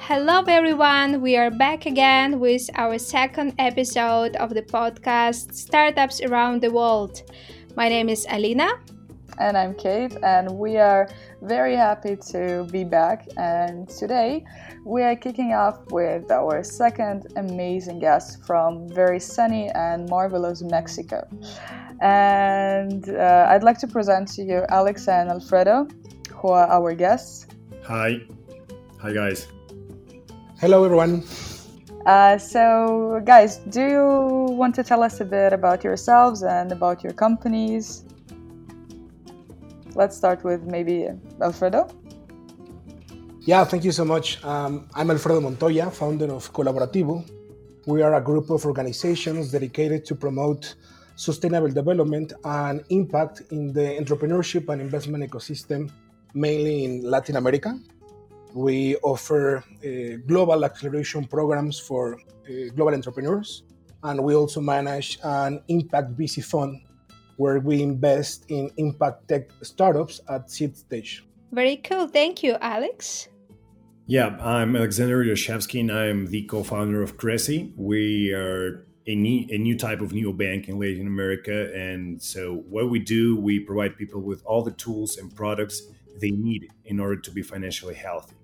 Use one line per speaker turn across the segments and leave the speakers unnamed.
Hello, everyone. We are back again with our second episode of the podcast Startups Around the World. My name is Alina.
And I'm Kate, and we are very happy to be back. And today we are kicking off with our second amazing guest from very sunny and marvelous Mexico. And uh, I'd like to present to you Alex and Alfredo, who are our guests.
Hi. Hi, guys.
Hello, everyone.
Uh, so, guys, do you want to tell us a bit about yourselves and about your companies? Let's start with maybe Alfredo.
Yeah, thank you so much. Um, I'm Alfredo Montoya, founder of Colaborativo. We are a group of organizations dedicated to promote sustainable development and impact in the entrepreneurship and investment ecosystem, mainly in Latin America. We offer uh, global acceleration programs for uh, global entrepreneurs, and we also manage an impact VC fund where we invest in impact tech startups at seed stage.
Very cool. Thank you, Alex.
Yeah, I'm Alexander Yoshevsky, and I'm the co-founder of Cressy. We are a new, a new type of neobank in Latin America, and so what we do, we provide people with all the tools and products they need in order to be financially healthy.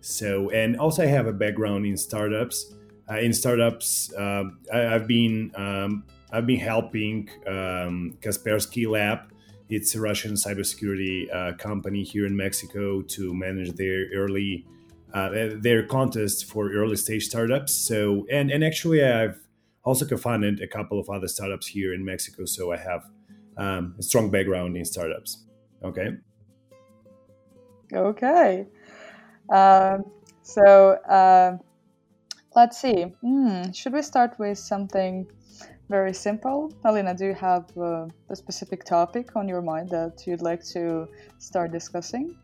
So, and also I have a background in startups. Uh, in startups, um, I, have been um, I've been helping um, Kaspersky Lab. It's a Russian cybersecurity uh, company here in Mexico to manage their early uh, their contest for early stage startups. So and and actually I've also co-founded a couple of other startups here in Mexico. So I have um, a strong background in startups. Okay.
Okay. Um, so uh, let's see. Hmm, should we start with something very simple. Alina, do you have uh, a specific topic on your mind that you'd like to start discussing?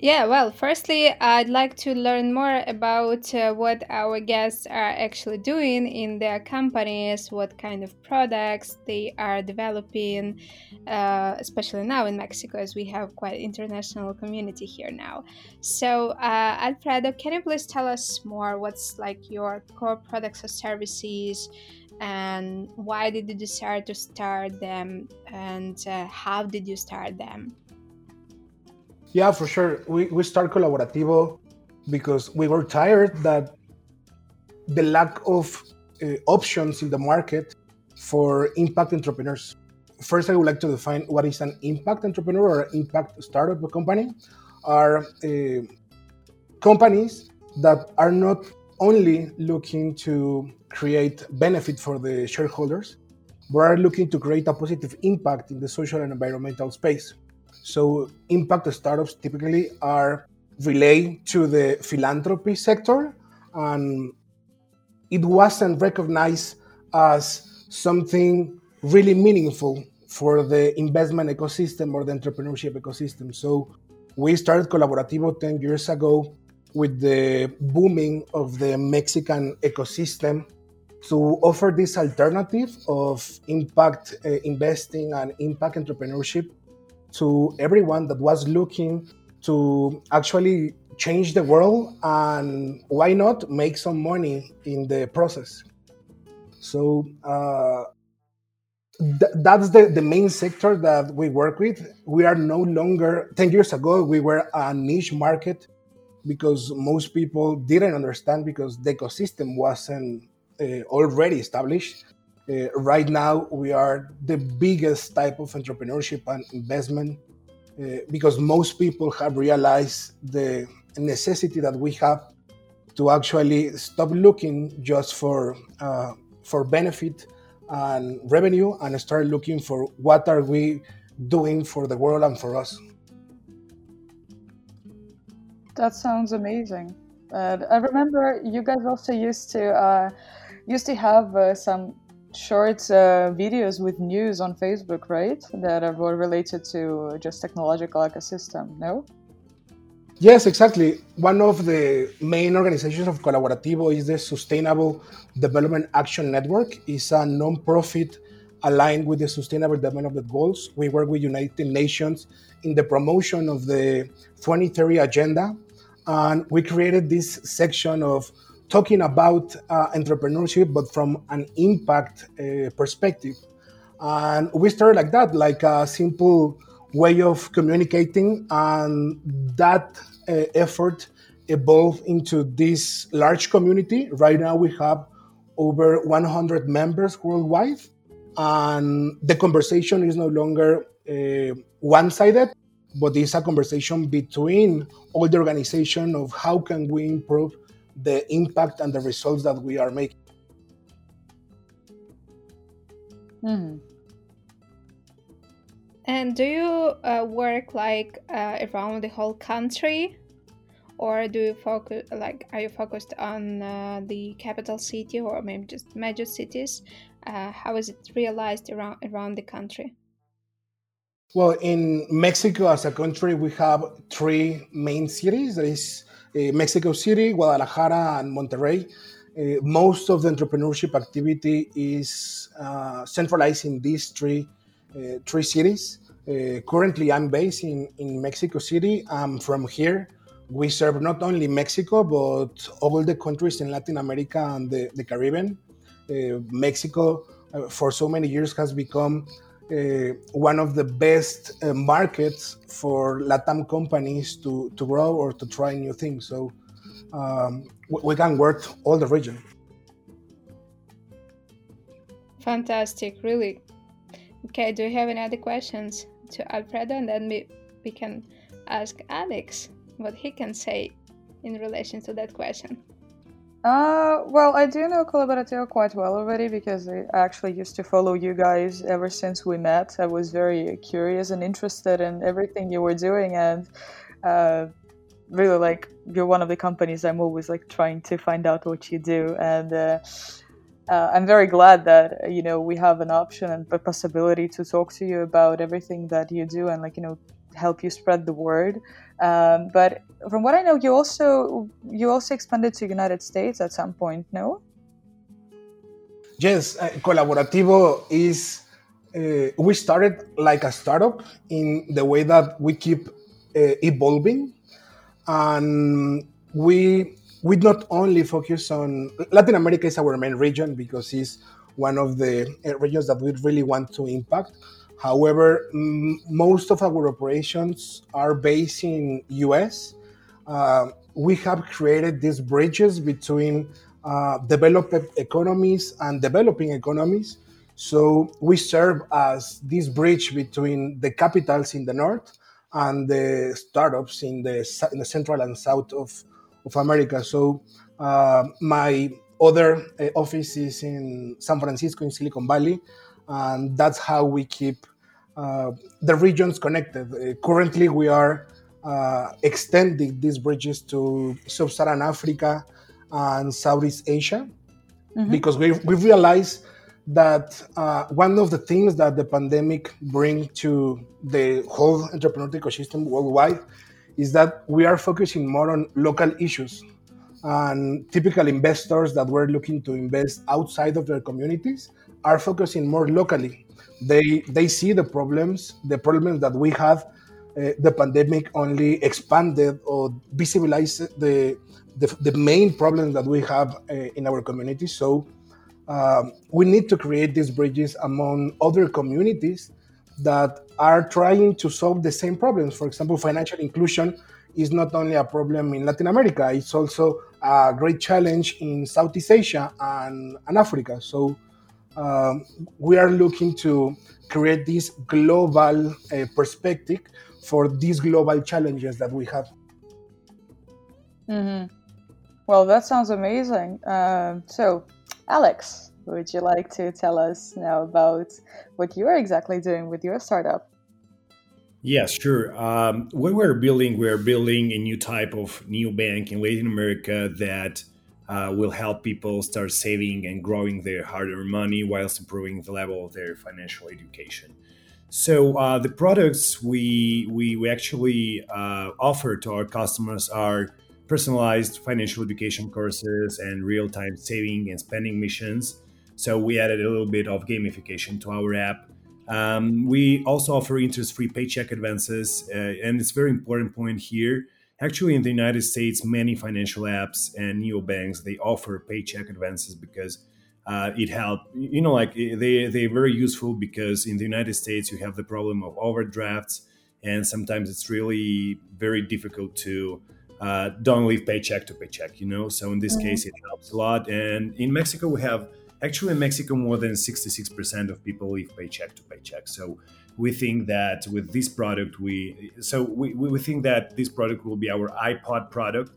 Yeah, well, firstly, I'd like to learn more about uh, what our guests are actually doing in their companies, what kind of products they are developing, uh, especially now in Mexico, as we have quite an international community here now. So, uh, Alfredo, can you please tell us more? What's like your core products or services? And why did you decide to start them and uh, how did you start them?
Yeah for sure. We, we started colaborativo because we were tired that the lack of uh, options in the market for impact entrepreneurs. First i would like to define what is an impact entrepreneur or impact startup company are uh, companies that are not only looking to create benefit for the shareholders, but are looking to create a positive impact in the social and environmental space. So, impact startups typically are related to the philanthropy sector, and it wasn't recognized as something really meaningful for the investment ecosystem or the entrepreneurship ecosystem. So, we started Colaborativo 10 years ago with the booming of the Mexican ecosystem to offer this alternative of impact uh, investing and impact entrepreneurship to everyone that was looking to actually change the world and why not make some money in the process. So uh, th- that's the, the main sector that we work with. We are no longer 10 years ago we were a niche market because most people didn't understand because the ecosystem wasn't already established. Uh, right now, we are the biggest type of entrepreneurship and investment uh, because most people have realized the necessity that we have to actually stop looking just for uh, for benefit and revenue and start looking for what are we doing for the world and for us.
That sounds amazing. Uh, I remember you guys also used to uh, used to have uh, some short uh, videos with news on Facebook, right? That were related to just technological ecosystem. No.
Yes, exactly. One of the main organizations of Colaborativo is the Sustainable Development Action Network. It's a non-profit aligned with the Sustainable Development Goals. We work with United Nations in the promotion of the 2030 Agenda, and we created this section of talking about uh, entrepreneurship, but from an impact uh, perspective. And we started like that, like a simple way of communicating, and that uh, effort evolved into this large community. Right now, we have over 100 members worldwide, and the conversation is no longer uh, one-sided, but it's a conversation between all the organization of how can we improve the impact and the results that we are making.
Mm. And do you uh, work like uh, around the whole country, or do you focus like are you focused on uh, the capital city or maybe just major cities? Uh, how is it realized around around the country?
Well, in Mexico as a country, we have three main cities. There is Mexico City, Guadalajara, and Monterrey. Uh, most of the entrepreneurship activity is uh, centralized in these three uh, three cities. Uh, currently, I'm based in, in Mexico City. I'm from here. We serve not only Mexico, but all the countries in Latin America and the, the Caribbean. Uh, Mexico, for so many years, has become uh, one of the best uh, markets for Latam companies to, to grow or to try new things. So um, we can work all the region.
Fantastic, really. Okay, do you have any other questions to Alfredo? And then we, we can ask Alex what he can say in relation to that question.
Uh, well, I do know Colaborativo quite well already because I actually used to follow you guys ever since we met. I was very curious and interested in everything you were doing, and uh, really like you're one of the companies I'm always like trying to find out what you do, and uh, uh, I'm very glad that you know we have an option and a possibility to talk to you about everything that you do and like you know help you spread the word. Um, but from what I know, you also you also expanded to United States at some point. No.
Yes, uh, Colaborativo is. Uh, we started like a startup in the way that we keep uh, evolving, and we we not only focus on Latin America is our main region because it's one of the uh, regions that we really want to impact However, m- most of our operations are based in US. Uh, we have created these bridges between uh, developed economies and developing economies. So we serve as this bridge between the capitals in the north and the startups in the, in the central and south of, of America. So uh, my other uh, office is in San Francisco, in Silicon Valley and that's how we keep the regions connected. Uh, currently, we are uh, extending these bridges to sub-Saharan Africa and Southeast Asia mm-hmm. because we, we realize that uh, one of the things that the pandemic bring to the whole entrepreneurial ecosystem worldwide is that we are focusing more on local issues and typical investors that were looking to invest outside of their communities are focusing more locally. They they see the problems, the problems that we have. Uh, the pandemic only expanded or visibilized the the, the main problems that we have uh, in our community. So um, we need to create these bridges among other communities that are trying to solve the same problems. For example, financial inclusion is not only a problem in Latin America; it's also a great challenge in Southeast Asia and, and Africa. So um, we are looking to create this global uh, perspective for these global challenges that we have.
Mm-hmm. Well, that sounds amazing. Uh, so, Alex, would you like to tell us now about what you are exactly doing with your startup?
Yes, sure. Um, what we're building, we're building a new type of neobank in Latin America that uh, will help people start saving and growing their hard-earned money whilst improving the level of their financial education. So uh, the products we we, we actually uh, offer to our customers are personalized financial education courses and real time saving and spending missions. So we added a little bit of gamification to our app. Um, we also offer interest free paycheck advances, uh, and it's a very important point here. Actually, in the United States, many financial apps and neobanks they offer paycheck advances because uh, it helped. You know, like they they're very useful because in the United States you have the problem of overdrafts, and sometimes it's really very difficult to uh, don't live paycheck to paycheck. You know, so in this mm-hmm. case it helps a lot. And in Mexico we have actually in Mexico more than sixty six percent of people live paycheck to paycheck. So we think that with this product we so we, we think that this product will be our iPod product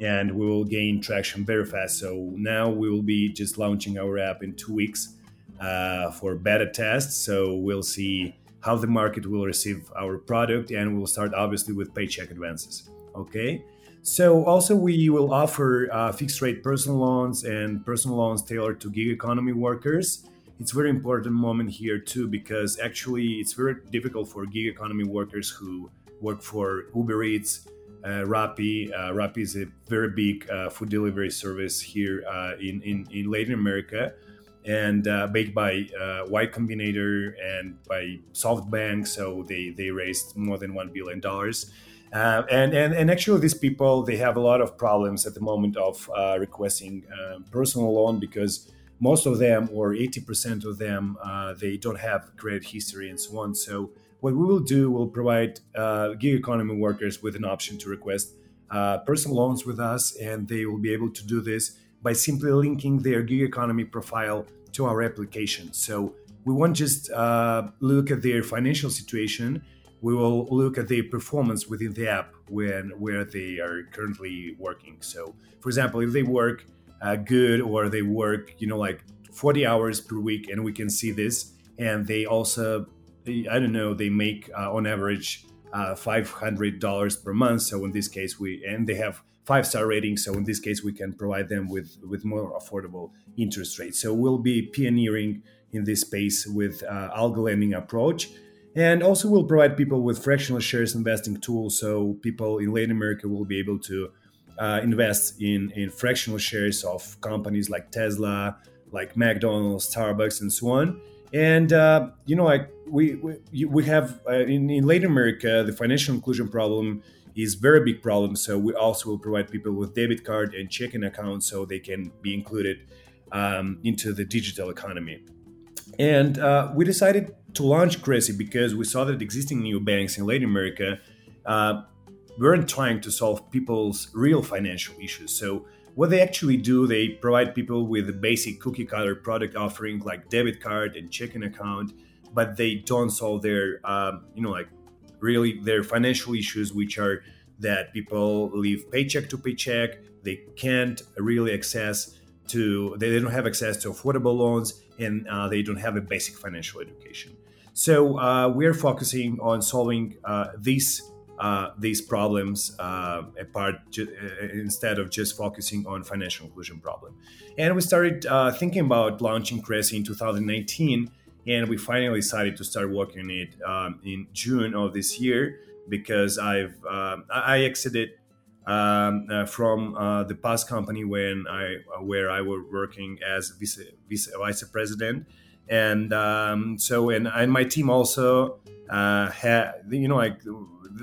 and we will gain traction very fast. So now we will be just launching our app in two weeks uh, for beta tests. So we'll see how the market will receive our product, and we'll start obviously with paycheck advances. Okay. So also we will offer uh, fixed rate personal loans and personal loans tailored to gig economy workers. It's very important moment here too because actually it's very difficult for gig economy workers who work for Uber Eats, uh, Rappi. Uh, Rappi is a very big uh, food delivery service here uh, in, in, in Latin America and uh, baked by uh, Y Combinator and by SoftBank. So they, they raised more than $1 billion. Uh, and, and, and actually, these people, they have a lot of problems at the moment of requesting personal loan because most of them, or 80% of them, they don't have credit history and so on. So what we will do, we'll provide uh, gig economy workers with an option to request uh, personal loans with us, and they will be able to do this by simply linking their gig economy profile to our application. So we won't just uh, look at their financial situation, we will look at the performance within the app when where they are currently working. So, for example, if they work uh, good or they work, you know, like 40 hours per week, and we can see this, and they also I don't know, they make uh, on average uh, $500 per month. So in this case, we and they have five star ratings. So in this case, we can provide them with with more affordable interest rates. So we'll be pioneering in this space with uh, algo lending approach. And also, we'll provide people with fractional shares investing tools. So people in Latin America will be able to uh, invest in, in fractional shares of companies like Tesla, like McDonald's, Starbucks, and so on and uh, you know like we we, we have uh, in, in latin america the financial inclusion problem is very big problem so we also will provide people with debit card and checking accounts so they can be included um, into the digital economy and uh, we decided to launch Cressy because we saw that existing new banks in latin america uh, weren't trying to solve people's real financial issues so what they actually do, they provide people with a basic cookie cutter product offering like debit card and checking account, but they don't solve their, um, you know, like really their financial issues, which are that people live paycheck to paycheck. They can't really access to, they don't have access to affordable loans, and uh, they don't have a basic financial education. So uh, we are focusing on solving uh, these uh, these problems uh, apart ju- uh, instead of just focusing on financial inclusion problem. And we started uh, thinking about launching Cressy in 2019, and we finally decided to start working on it um, in June of this year because I've uh, I exited um, uh, from the past company when I where I was working as vice, vice, vice president, and um, so and and my team also had you know like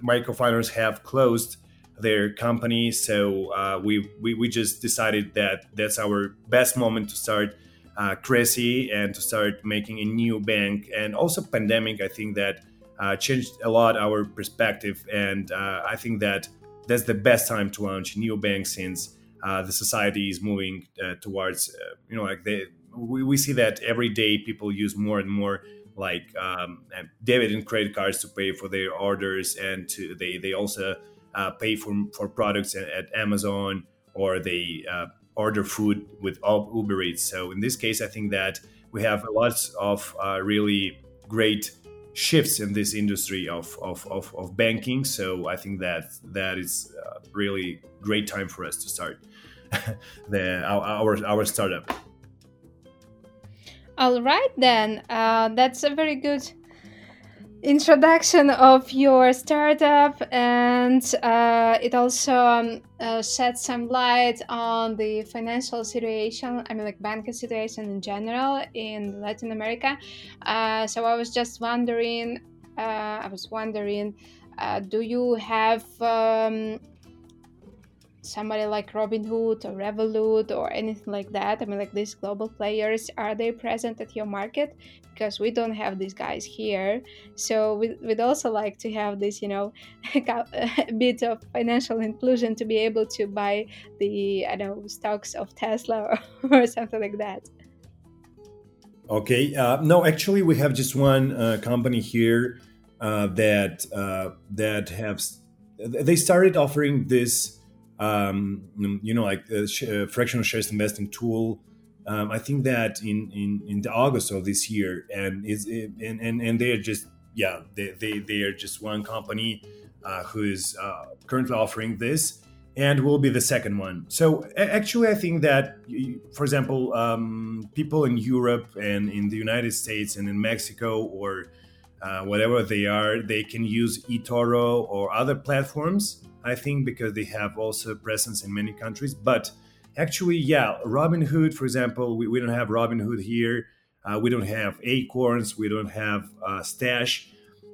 my co-founders have closed their company. So uh, we, we, we just decided that that's our best moment to start uh, Cressy and to start making a new bank. And also pandemic I think that uh, changed a lot our perspective. And uh, I think that that's the best time to launch a new bank since uh, the society is moving uh, towards uh, you know like they, we, we see that every day people use more and more like um, debit and credit cards to pay for their orders, and to they they also uh, pay for for products at, at Amazon or they uh, order food with Uber Eats. So in this case, I think that we have lots of uh, really great shifts in this industry of, of, of, of, banking. So I think that that is uh, really great time for us to start the our, our, our startup.
All right, then. Uh, that's a very good introduction of your startup and uh, it also um, uh, shed some light on the financial situation i mean like banking situation in general in latin america uh, so i was just wondering uh, i was wondering uh, do you have um, somebody like Robinhood or Revolut or anything like that? I mean, like these global players, are they present at your market? Because we don't have these guys here. So we, would also like to have this, you know, a bit of financial inclusion to be able to buy the, I don't know, stocks of Tesla or, or something like that.
Okay. Uh, no, actually, we have just one uh, company here uh, that uh, that have they started offering this um, you know, like a sh- fractional shares investing tool. Um, I think that in, in in the August of this year, and is and, and and they are just yeah they they, they are just one company uh, who is uh, currently offering this, and will be the second one. So actually, I think that for example, um, people in Europe and in the United States and in Mexico or uh, whatever they are, they can use eToro or other platforms I think because they have also presence in many countries. But actually, yeah, Robinhood, for example, we, we don't have Robinhood here. Uh, we don't have Acorns. We don't have uh, Stash.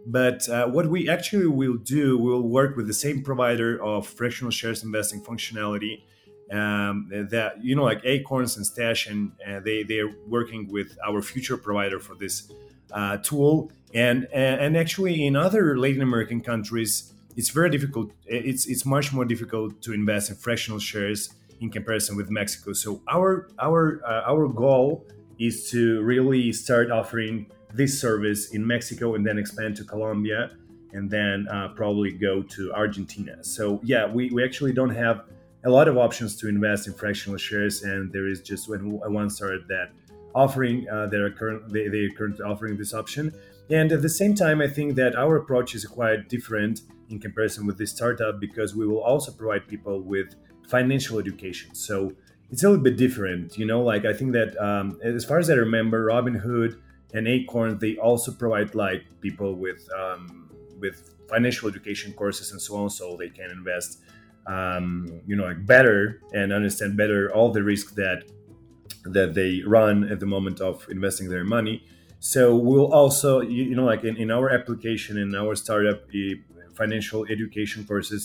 But uh, what we actually will do, we'll work with the same provider of fractional shares investing functionality. Um, that you know, like Acorns and Stash, and uh, they they are working with our future provider for this uh, tool. And and actually, in other Latin American countries, it's very difficult. It's it's much more difficult to invest in fractional shares in comparison with Mexico. So our our uh, our goal is to really start offering this service in Mexico and then expand to Colombia and then uh, probably go to Argentina. So yeah, we, we actually don't have a lot of options to invest in fractional shares, and there is just one one started that offering uh, are current they, they are currently offering this option. And at the same time, I think that our approach is quite different in comparison with this startup because we will also provide people with financial education. So it's a little bit different, you know. Like I think that um, as far as I remember, Robinhood and Acorn they also provide like people with um, with financial education courses and so on, so they can invest, um, you know, like better and understand better all the risks that that they run at the moment of investing their money. So we'll also, you, know, like in, in our application in our startup, financial education courses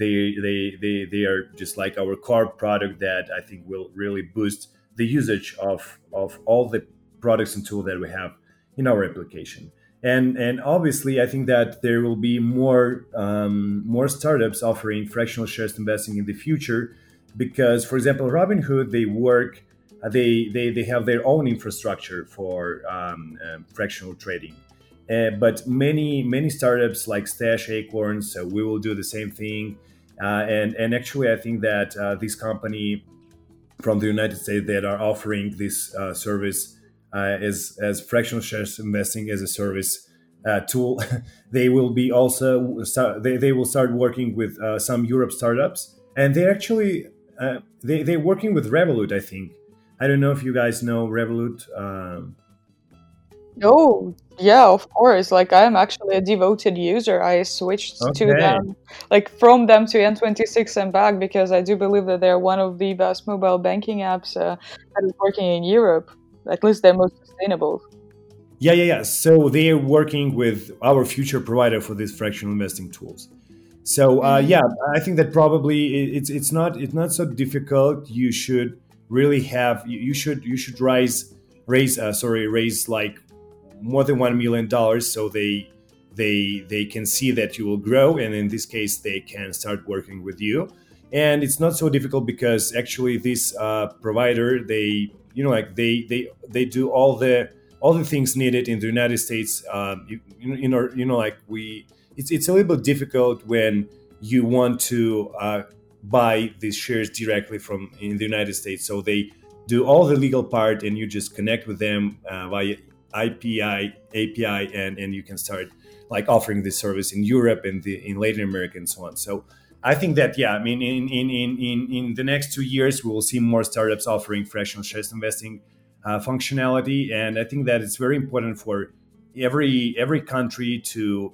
they they they they are just like our core product that I think will really boost the usage of of all the products and tools that we have in our application. And and obviously, I think that there will be more um, more startups offering fractional shares investing in the future, because for example, Robinhood they work they they they have their own infrastructure for um, um, fractional trading uh, but many many startups like Stash Acorns, so we will do the same thing. Uh, and and actually, I think that uh, this company from the United States that are offering this uh, service uh, as as fractional shares investing as a service uh, tool, they will be also start, they, they will start working with some Europe startups, and they actually they they're working with Revolut. I think I don't know if you guys know Revolut. Um,
Oh, yeah, of course. Like I'm actually a devoted user. I switched to them, like from them to N26 and back because I do believe that they're one of the best mobile banking apps uh, that is working in Europe. At least they're most sustainable.
Yeah, yeah, yeah. So they are working with our future provider for these fractional investing tools. So uh, mm-hmm. yeah, I think that probably it's it's not it's not so difficult. You should really have you, you should you should raise raise uh, sorry raise like more than one million dollars, so they they they can see that you will grow, and in this case, they can start working with you. And it's not so difficult because actually, this uh, provider they you know like they they they do all the all the things needed in the United States. Um, you, you know you know like we it's it's a little bit difficult when you want to uh, buy these shares directly from in the United States. So they do all the legal part, and you just connect with them uh, via API, API, and and you can start like offering this service in Europe and the, in Latin America and so on. So I think that yeah, I mean, in in in in, in the next two years, we will see more startups offering fractional shares investing uh, functionality, and I think that it's very important for every every country to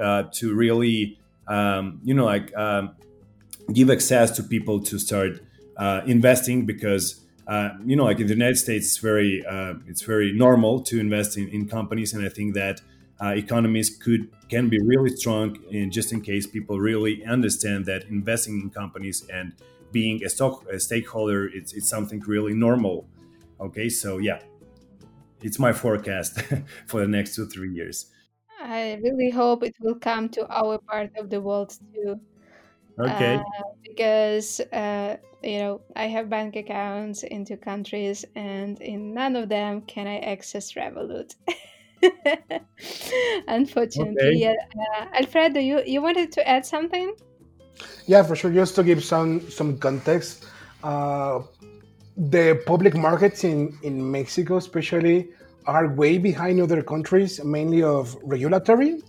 uh, to really um, you know like um, give access to people to start uh, investing because uh, you know like in the United States it's very uh, it's very normal to invest in, in companies and I think that uh, economies could can be really strong in just in case people really understand that investing in companies and being a stock a stakeholder it's, it's something really normal. Okay so yeah it's my forecast for the next two three years.
I really hope it will come to our part of the world too.
okay.
Uh, because uh, you know I have bank accounts in two countries, and in none of them can I access Revolut. Unfortunately,
okay
yeah. Uh, Alfredo, you you wanted to add something?
Yeah, for sure. Just to give some some context, uh, the public markets in in Mexico, especially, are way behind other countries, mainly of regulatory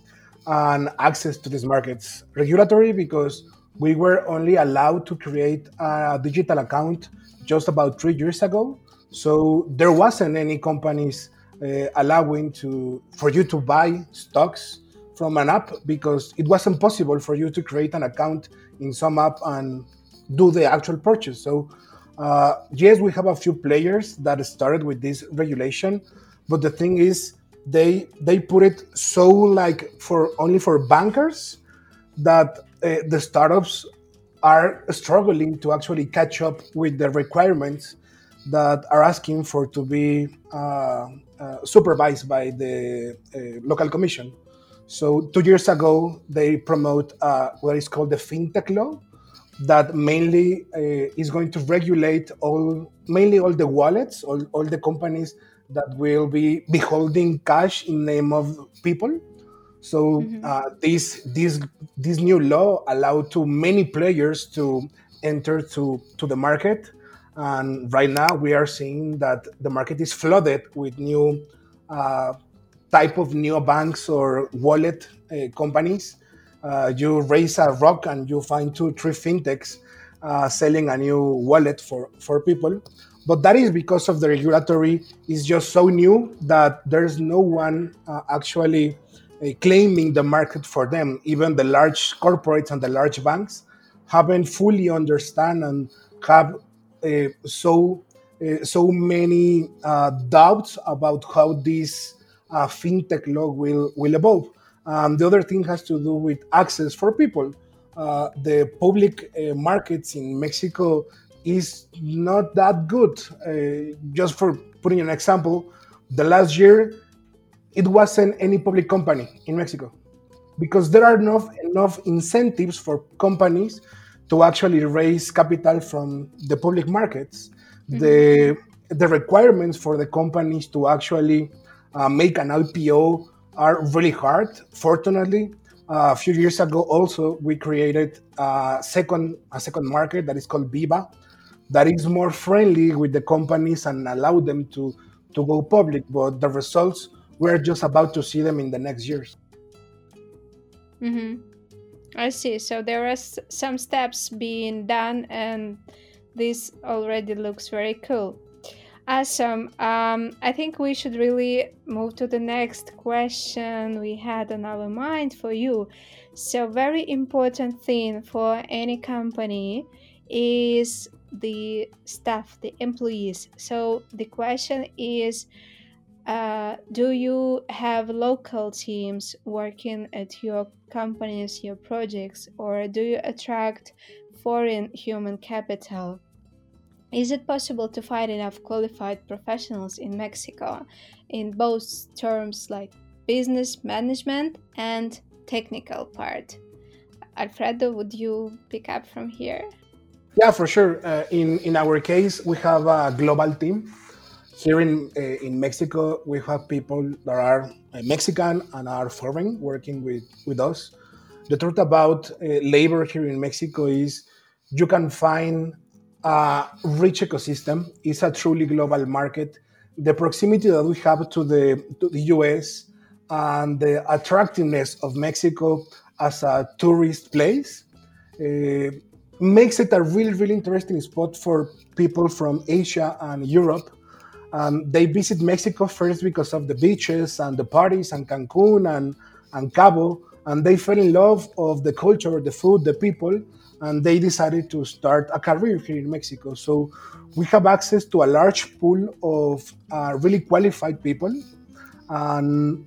and access to these markets. Regulatory because we were only allowed to create a digital account just about three years ago, so there wasn't any companies uh, allowing to for you to buy stocks from an app because it wasn't possible for you to create an account in some app and do the actual purchase. So, uh, yes, we have a few players that started with this regulation, but the thing is, they they put it so like for only for bankers that uh, the startups are struggling to actually catch up with the requirements that are asking for to be uh, uh, supervised by the uh, local commission. So two years ago, they promote uh, what is called the fintech law, that mainly uh, is going to regulate all, mainly all the wallets, all, all the companies that will be beholding cash in name of people. So
hmm
uh, this this this new law allowed to many players to enter to to the market, and right now we are seeing that the market is flooded with new uh, type of neobanks or wallet uh, companies. Uh, you raise a rock and you find two, three fintechs uh, selling a new wallet for, for people. But that is because of the regulatory is just so new that there's no one uh, actually claiming the market for them. Even the large corporates and the large banks haven't fully understand and have uh, so uh, so many uh, doubts about how this uh, fintech law will will evolve. Um, the other thing has to do with access for people. Uh, the public uh, markets in Mexico is not that good. Uh, just for putting an example, the last year it wasn't any public company in Mexico because there are enough enough incentives for companies to actually raise capital from the public markets.
hmm
The the requirements for the companies to actually uh, make an IPO are really hard. Fortunately, uh, a few years ago, also we created a second a second market that is called BIVA, that is more friendly with the companies and allow them to to go public. But the results we're just about to see them in the next years.
hmm I see. So there are some steps being done, and this already looks very cool. Awesome. Um, I think we should really move to the next question we had on our mind for you. So, very important thing for any company is the staff, the employees. So, the question is uh, do you have local teams working at your companies, your projects, or do you attract foreign human capital? Is it possible to find enough qualified professionals in Mexico in both terms like business management and technical part? Alfredo, would you pick up from here?
Yeah, for sure. Uh, in in our case, we have a global team here in uh, in Mexico. We have people that are uh, Mexican and are foreign working with with us. The truth about uh, labor here in Mexico is you can find a rich ecosystem. It's a truly global market. The proximity that we have to the to the US and the attractiveness of Mexico as a tourist place uh, makes it a really, really interesting spot for people from Asia and Europe. Um, they visit Mexico first because of the beaches and the parties and Cancun and, and Cabo, and they fell in love of the culture, the food, the people, and they decided to start a career here in Mexico. So we have access to a large pool of uh, really qualified people, and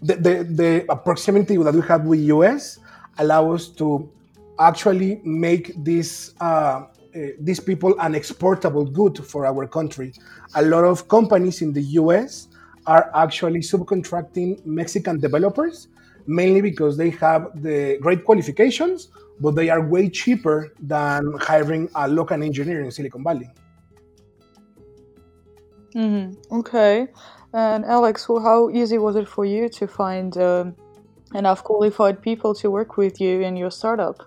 the, the, the proximity that we have with US allow us to actually make this uh, these people an exportable good for our country. A lot of companies in the US are actually subcontracting Mexican developers, mainly because they have the great qualifications, but they are way cheaper than hiring a local engineer in Silicon Valley.
Mm-hmm. Okay. And Alex, how easy was it for you to find uh, enough qualified people to work with you in your startup?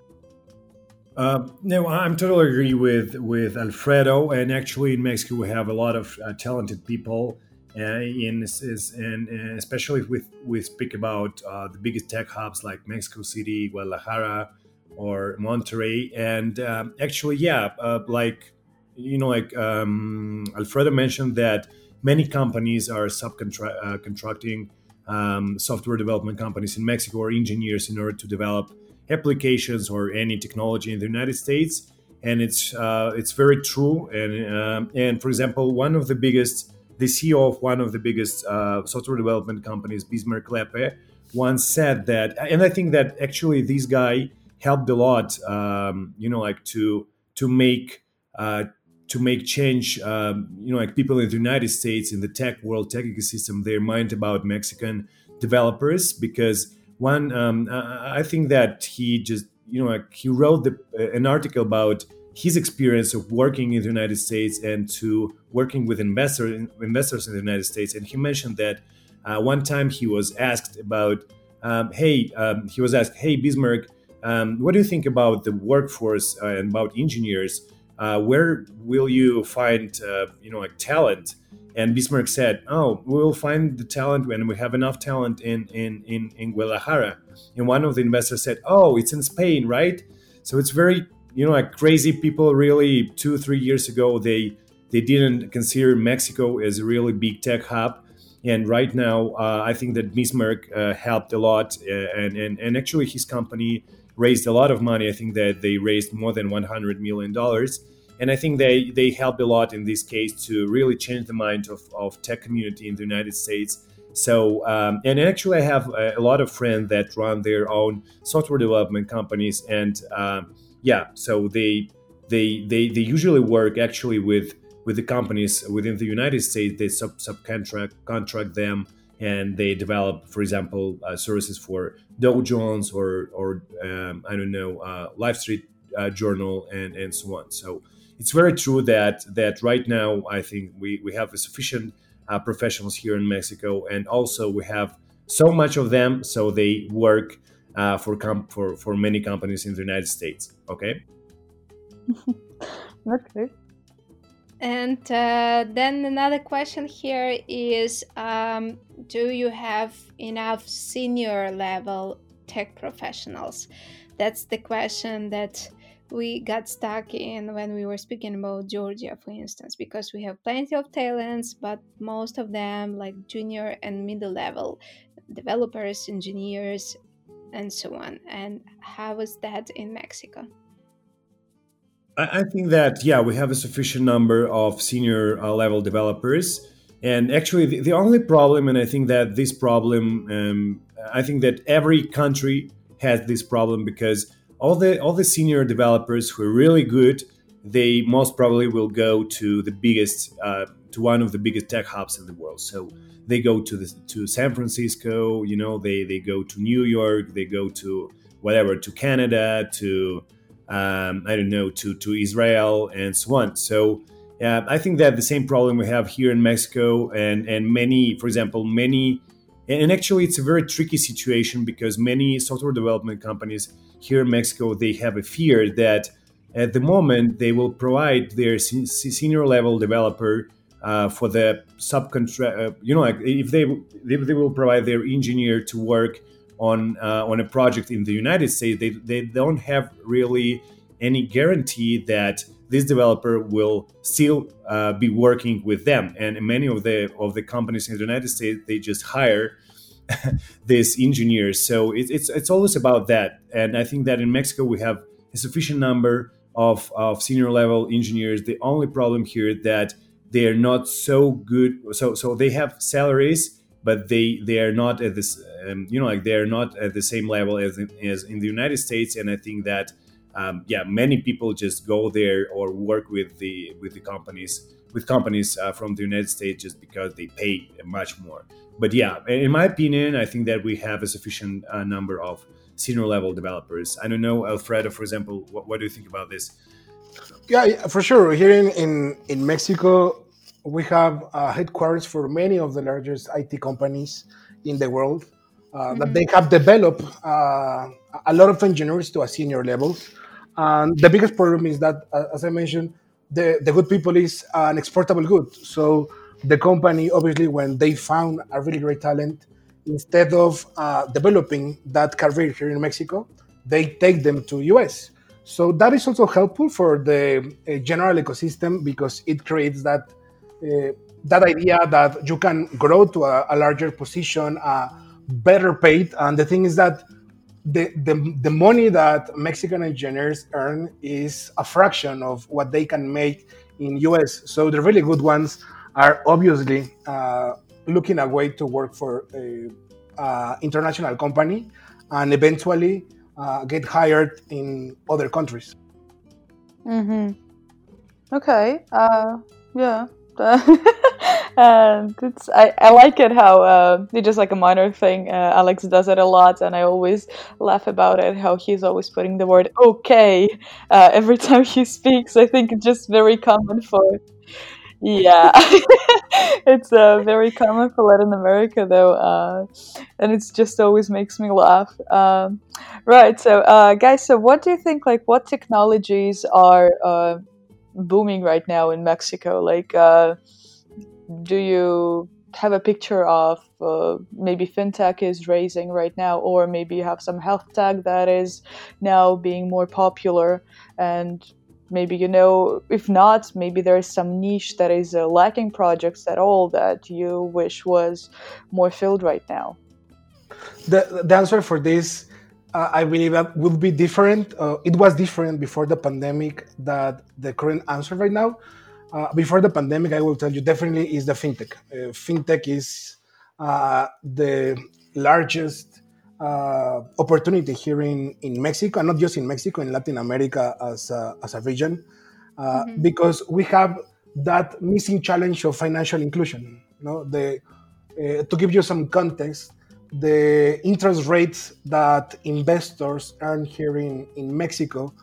Uh, no, I'm totally agree with with Alfredo. And actually, in Mexico, we have a lot of uh, talented people. Uh, in is, and, especially with we speak about uh, the biggest tech hubs like Mexico City, Guadalajara, or Monterrey. And um, actually, yeah, uh, like you know, like um, Alfredo mentioned that many companies are subcontracting uh, um, software development companies in Mexico or engineers in order to develop applications or any technology in the United States, and it's uh, it's very true. And um, and for example, one of the biggest, the CEO of one of the biggest uh, software development companies, Bismarck Lepe, once said that, and I think that actually this guy helped a lot. Um, you know, like to to make uh, to make change. Um, you know, like people in the United States in the tech world, tech ecosystem, their mind about Mexican developers because one um, I think that he just you know like he wrote the, uh, an article about his experience of working in the United States and to working with investor, investors in the United States, and he mentioned that uh, one time he was asked about, um, hey, um, he was asked, hey Bismarck, um, what do you think about the workforce uh, and about engineers? Uh, where will you find, uh, you know, like talent? And Bismarck said, "Oh, we will find the talent when we have enough talent in in in, in Guadalajara." And one of the investors said, "Oh, it's in Spain, right?" So it's very you know like crazy people. Really, two three years ago, they they didn't consider Mexico as a really big tech hub, and right now, uh, I think that Bismarck uh, helped a lot, uh, and, and and actually his company raised a lot of money. I think that they raised more than 100 million dollars and I think they they helped a lot in this case to really change the mind of, of tech community in the United States. So um, and actually, I have a, a, lot of friends that run their own software development companies, and um, yeah, so they they they they usually work actually with with the companies within the United States. They sub subcontract contract them and they develop, for example, uh, services for Dow Jones or or um, I don't know, uh, Live Street uh, Journal and and so on. So it's very true that that right now I think we we have sufficient uh, professionals here in Mexico, and also we have so much of them, so they work uh, for com- for for many companies in the United States. Okay.
okay.
And uh, then another question here is um, Do you have enough senior level tech professionals? That's the question that we got stuck in when we were speaking about Georgia, for instance, because we have plenty of talents, but most of them like junior and middle level developers, engineers, and so on. And how is that in Mexico?
I think that, yeah, we have a sufficient number of senior uh, level developers. And actually, the, the, only problem, and I think that this problem, um, I think that every country has this problem because all the all the senior developers who are really good, they most probably will go to the biggest uh, to one of the biggest tech hubs in the world. So they go to the to San Francisco, you know, they they go to New York, they go to whatever to Canada, to um, I don't know, to to Israel and so on. So. Uh, I think that the same problem we have here in Mexico, and and many, for example, many, and actually it's a very tricky situation because many software development companies here in Mexico, they have a fear that at the moment they will provide their senior level developer uh, for the subcontract. Uh, you know, like if they if they will provide their engineer to work on uh, on a project in the United States, they they don't have really any guarantee that this developer will still uh, be working with them. And many of the of the companies in the United States they just hire these engineers. So it, it's it's always about that. And I think that in Mexico we have a sufficient number of, of senior level engineers. The only problem here that they are not so good. So so they have salaries, but they they are not at this. Um, you know, like they are not at the same level as in, as in the United States. And I think that um, yeah, many people just go there or work with the with the companies with companies uh, from the United States just because they pay much more. But yeah, in my opinion, I think that we have a sufficient uh, number of senior level developers. I don't know, Alfredo, for example, what, what do you think about this?
Yeah, for sure. Here in, in, in Mexico, we have uh, headquarters for many of the largest IT companies in the world uh, mm-hmm. that they have developed uh, a lot of engineers to a senior level. And the biggest problem is that, uh, as I mentioned, the, the good people is an exportable good. So the company, obviously, when they found a really great talent, instead of uh, developing that career here in Mexico, they take them to US. So that is also helpful for the uh, general ecosystem because it creates that uh, that idea that you can grow to a, a larger position, uh, better paid. And the thing is that the, the, the money that Mexican engineers earn is a fraction of what they can make in US. So the really good ones are obviously uh, looking a way to work for a uh, international company and eventually uh, get hired in other countries.
Mm-hmm. Okay. Uh, yeah. and it's I, I like it how uh, it's just like a minor thing. Uh, Alex does it a lot, and I always laugh about it. How he's always putting the word "okay" uh, every time he speaks. I think it's just very common for yeah it's uh, very common for latin america though uh, and it just always makes me laugh um, right so uh, guys so what do you think like what technologies are uh, booming right now in mexico like do you have a picture of uh, maybe fintech is raising right now or maybe you have some health tech that is now being more popular? And maybe you know if not maybe there is some niche that is uh, lacking projects at all that you wish was more filled right now.
The, the answer for this uh, i believe that would be different uh, it was different before the pandemic that the current answer right now uh, before the pandemic i will tell you definitely is the fintech uh, fintech is uh, the largest uh, opportunity here in, in Mexico, and not just in Mexico, in Latin America as a, as a region, uh, mm-hmm. because we have that missing challenge of financial inclusion. You know, the, uh, to give you some context, the interest rates that investors earn here in, in Mexico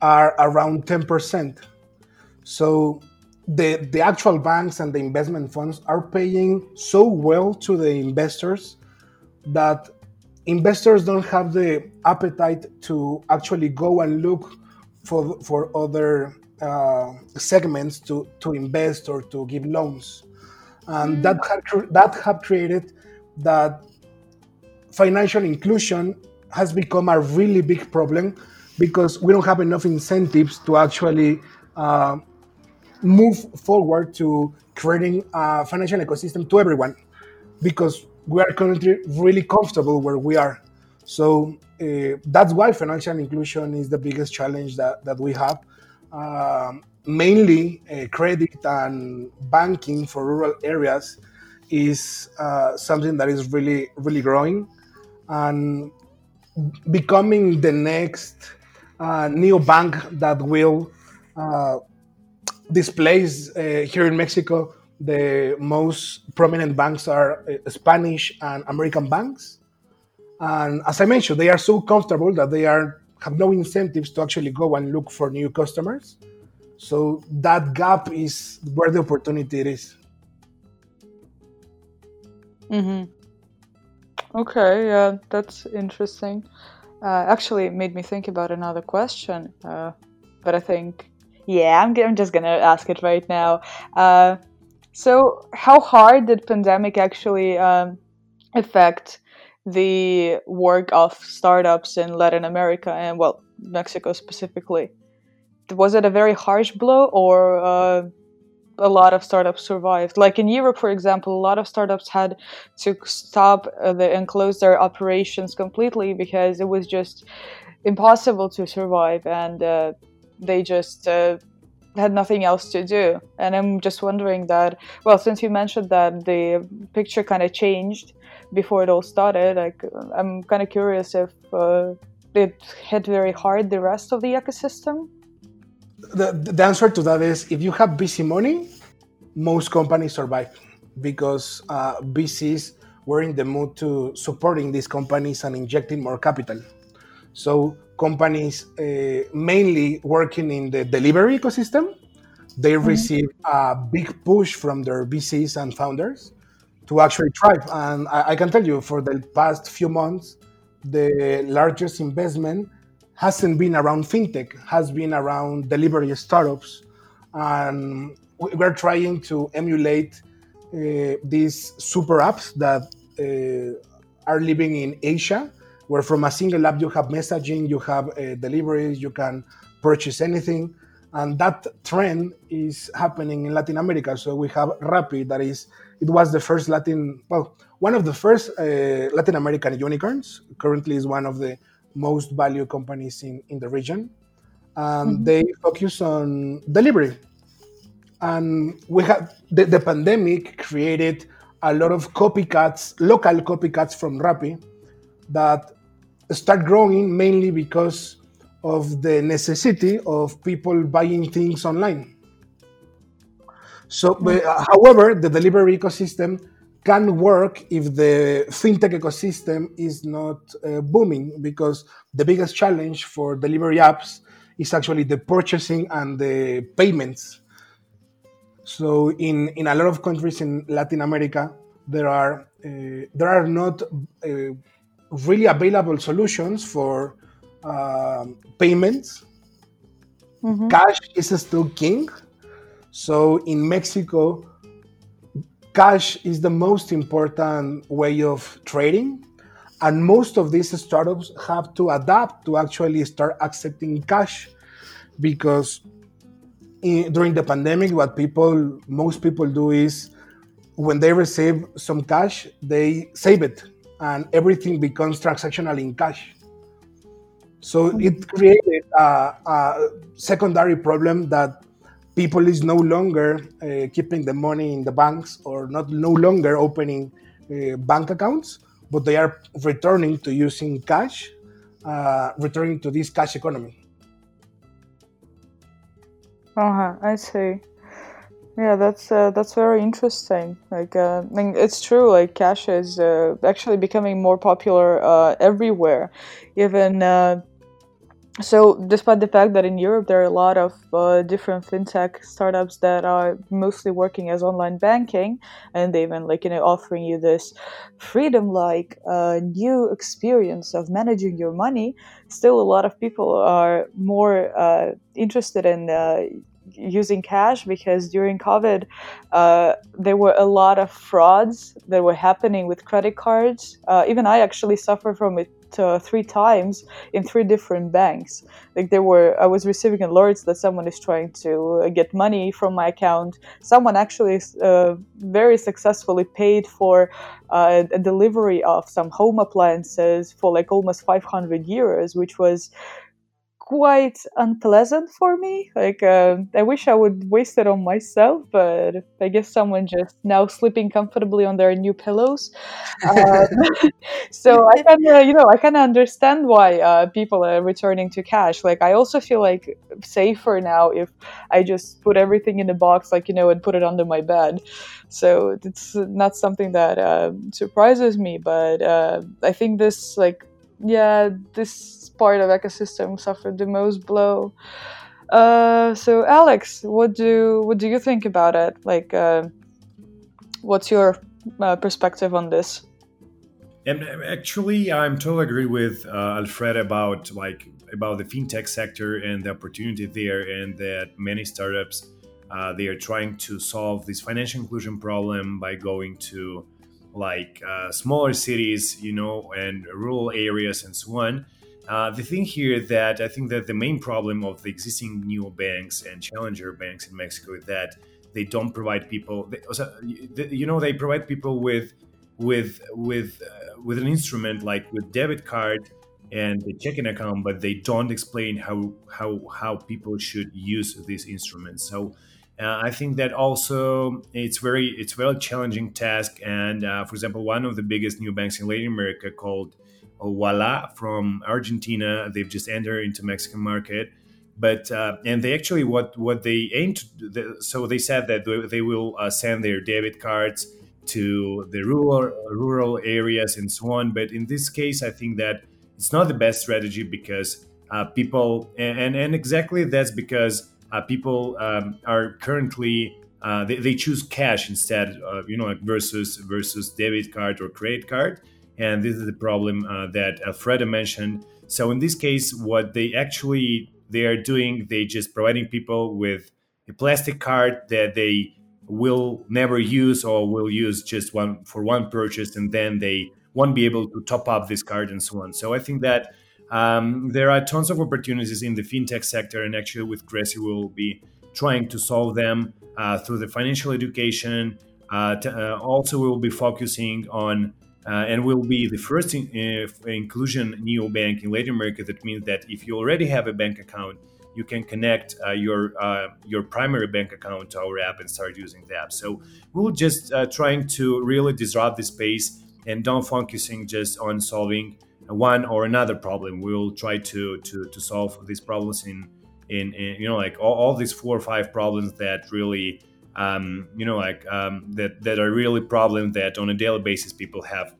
are around 10%. So the, the actual banks and the investment funds are paying so well to the investors that investors don't have the appetite to actually go and look for for other uh, segments to to invest or to give loans, and mm. that have, that have created that financial inclusion has become a really big problem because we don't have enough incentives to actually uh, move forward to creating a financial ecosystem to everyone because we are currently really comfortable where we are. So uh, that's why financial inclusion is the biggest challenge that, that we have. Um, mainly, uh, credit and banking for rural areas is uh, something that is really, really growing and becoming the next uh, neo bank that will displace uh, here in Mexico the most prominent banks are uh, Spanish and American banks. And as I mentioned, they are so comfortable that they are have no incentives to actually go and look for new customers. So that gap is where the opportunity is.
Mm-hmm. Okay, yeah, that's interesting. Uh, actually, it made me think about another question, uh, but I think, yeah, I'm, I'm just gonna ask it right now. Uh, so, how hard did pandemic actually um, affect the work of startups in Latin America and well, Mexico specifically? was it a very harsh blow or uh, a lot of startups survived. Like in Europe, for example, a lot of startups had to stop uh, the, and close their operations completely because it was just impossible to survive, and uh, they just uh, had nothing else to do. And I'm just wondering that. Well, since you mentioned that the picture kind of changed before it all started, like I'm kind of curious if uh, it hit very hard the rest of the ecosystem
the, the answer to that is if you have VC money, most companies survive because uh, VCs were in the mood to supporting these companies and injecting more capital. So companies uh, mainly working in the delivery ecosystem, they mm-hmm. receive a big push from their VCs and founders to actually thrive. And I, I can tell you, for the past few months, the largest investment hasn't been around fintech, has been around delivery startups. And we're trying to emulate uh, these super apps that uh, are living in Asia, where from a single app you have messaging, you have uh, deliveries, you can purchase anything. And that trend is happening in Latin America. So we have Rappi, that is, it was the first Latin, well, one of the first uh, Latin American unicorns. Currently is one of the most valued companies in, in the region. And mm-hmm. they focus on delivery. And we had the, the pandemic created a lot of copycats, local copycats from Rappi that start growing mainly because of the necessity of people buying things online. So, but, uh, however, the delivery ecosystem can work if the fintech ecosystem is not uh, booming because the biggest challenge for delivery apps is actually the purchasing and the payments so in, in a lot of countries in latin america there are uh, there are not uh, really available solutions for uh, payments mm-hmm. cash is still king so in mexico cash is the most important way of trading. And most of these startups have to adapt to actually start accepting cash because in, during the pandemic, what people, most people do is when they receive some cash, they save it and everything becomes transactional in cash. So it created a, a secondary problem that people is no longer uh, keeping the money in the banks or not no longer opening uh, bank accounts but they are returning to using cash uh, returning to this cash economy.
Uh-huh i see yeah that's uh, that's very interesting. Like uh, I mean, it's true like cash is uh, actually becoming more popular everywhere. Even so despite the fact that in Europe there are a lot of uh, different fintech startups that are mostly working as online banking and they even like you know offering you this freedom like uh, new experience of managing your money still a lot of people are more uh, interested in uh, using cash because during covid uh, there were a lot of frauds that were happening with credit cards uh, even i actually suffered from it uh, three times in three different banks. Like there were, I was receiving alerts that someone is trying to uh, get money from my account. Someone actually uh, very successfully paid for uh, a delivery of some home appliances for like almost 500 euros, which was quite unpleasant for me. Like, uh, I wish I would waste it on myself, but I guess someone just now sleeping comfortably on their new pillows. Um, so I kind of, you know, I kind of understand why uh, people are returning to cash. Like, I also feel like safer now if I just put everything in a box, like you know, and put it under my bed. So it's not something that uh, surprises me, but uh, I think this like yeah, this part of ecosystem suffered the most blow. Uh, so Alex, what do what do you think about it? Like, uh, what's your uh, perspective on this?
And actually, I'm totally agree with uh, Alfred about like about the fintech sector and the opportunity there, and that many startups uh, they are trying to solve this financial inclusion problem by going to like uh, smaller cities, you know, and rural areas and so on. Uh, the thing here that I think that the main problem of the existing new banks and challenger banks in Mexico is that they don't provide people. They, you know, they provide people with with with uh, with an instrument like with debit card and a checking account, but they don't explain how how how people should use these instruments. So. Uh, I think that also it's very it's very challenging task. And uh, for example, one of the biggest new banks in Latin America called Ualá from Argentina. They've just entered into Mexican market, but uh, and they actually what what they aim to. The, so they said that they will uh, send their debit cards to the rural rural areas and so on. But in this case, I think that it's not the best strategy because uh, people and and exactly that's because uh, people um, are currently. Uh, they, they choose cash instead, of, you know, versus versus debit card or credit card and this is the problem uh, that Alfredo mentioned. So in this case, what they actually they are doing, they just providing people with a plastic card that they will never use or will use just one for one purchase, and then they won't be able to top up this card and so on. So I think that um, there are tons of opportunities in the fintech sector, and actually with Cressy, we'll be trying to solve them uh, through the financial education. Uh, uh, also, we will be focusing on uh, and will be the first in, uh, inclusion neobank in Latin America. That means that if you already have a bank account, you can connect uh, your uh, your primary bank account to our app and start using the app. So we're just uh, trying to really disrupt the space and don't focusing just on solving one or another problem. We'll try to to, to solve these problems in, in, in you know like all, all these four or five problems that really um, you know, like um, that that are really problems that on a daily basis people have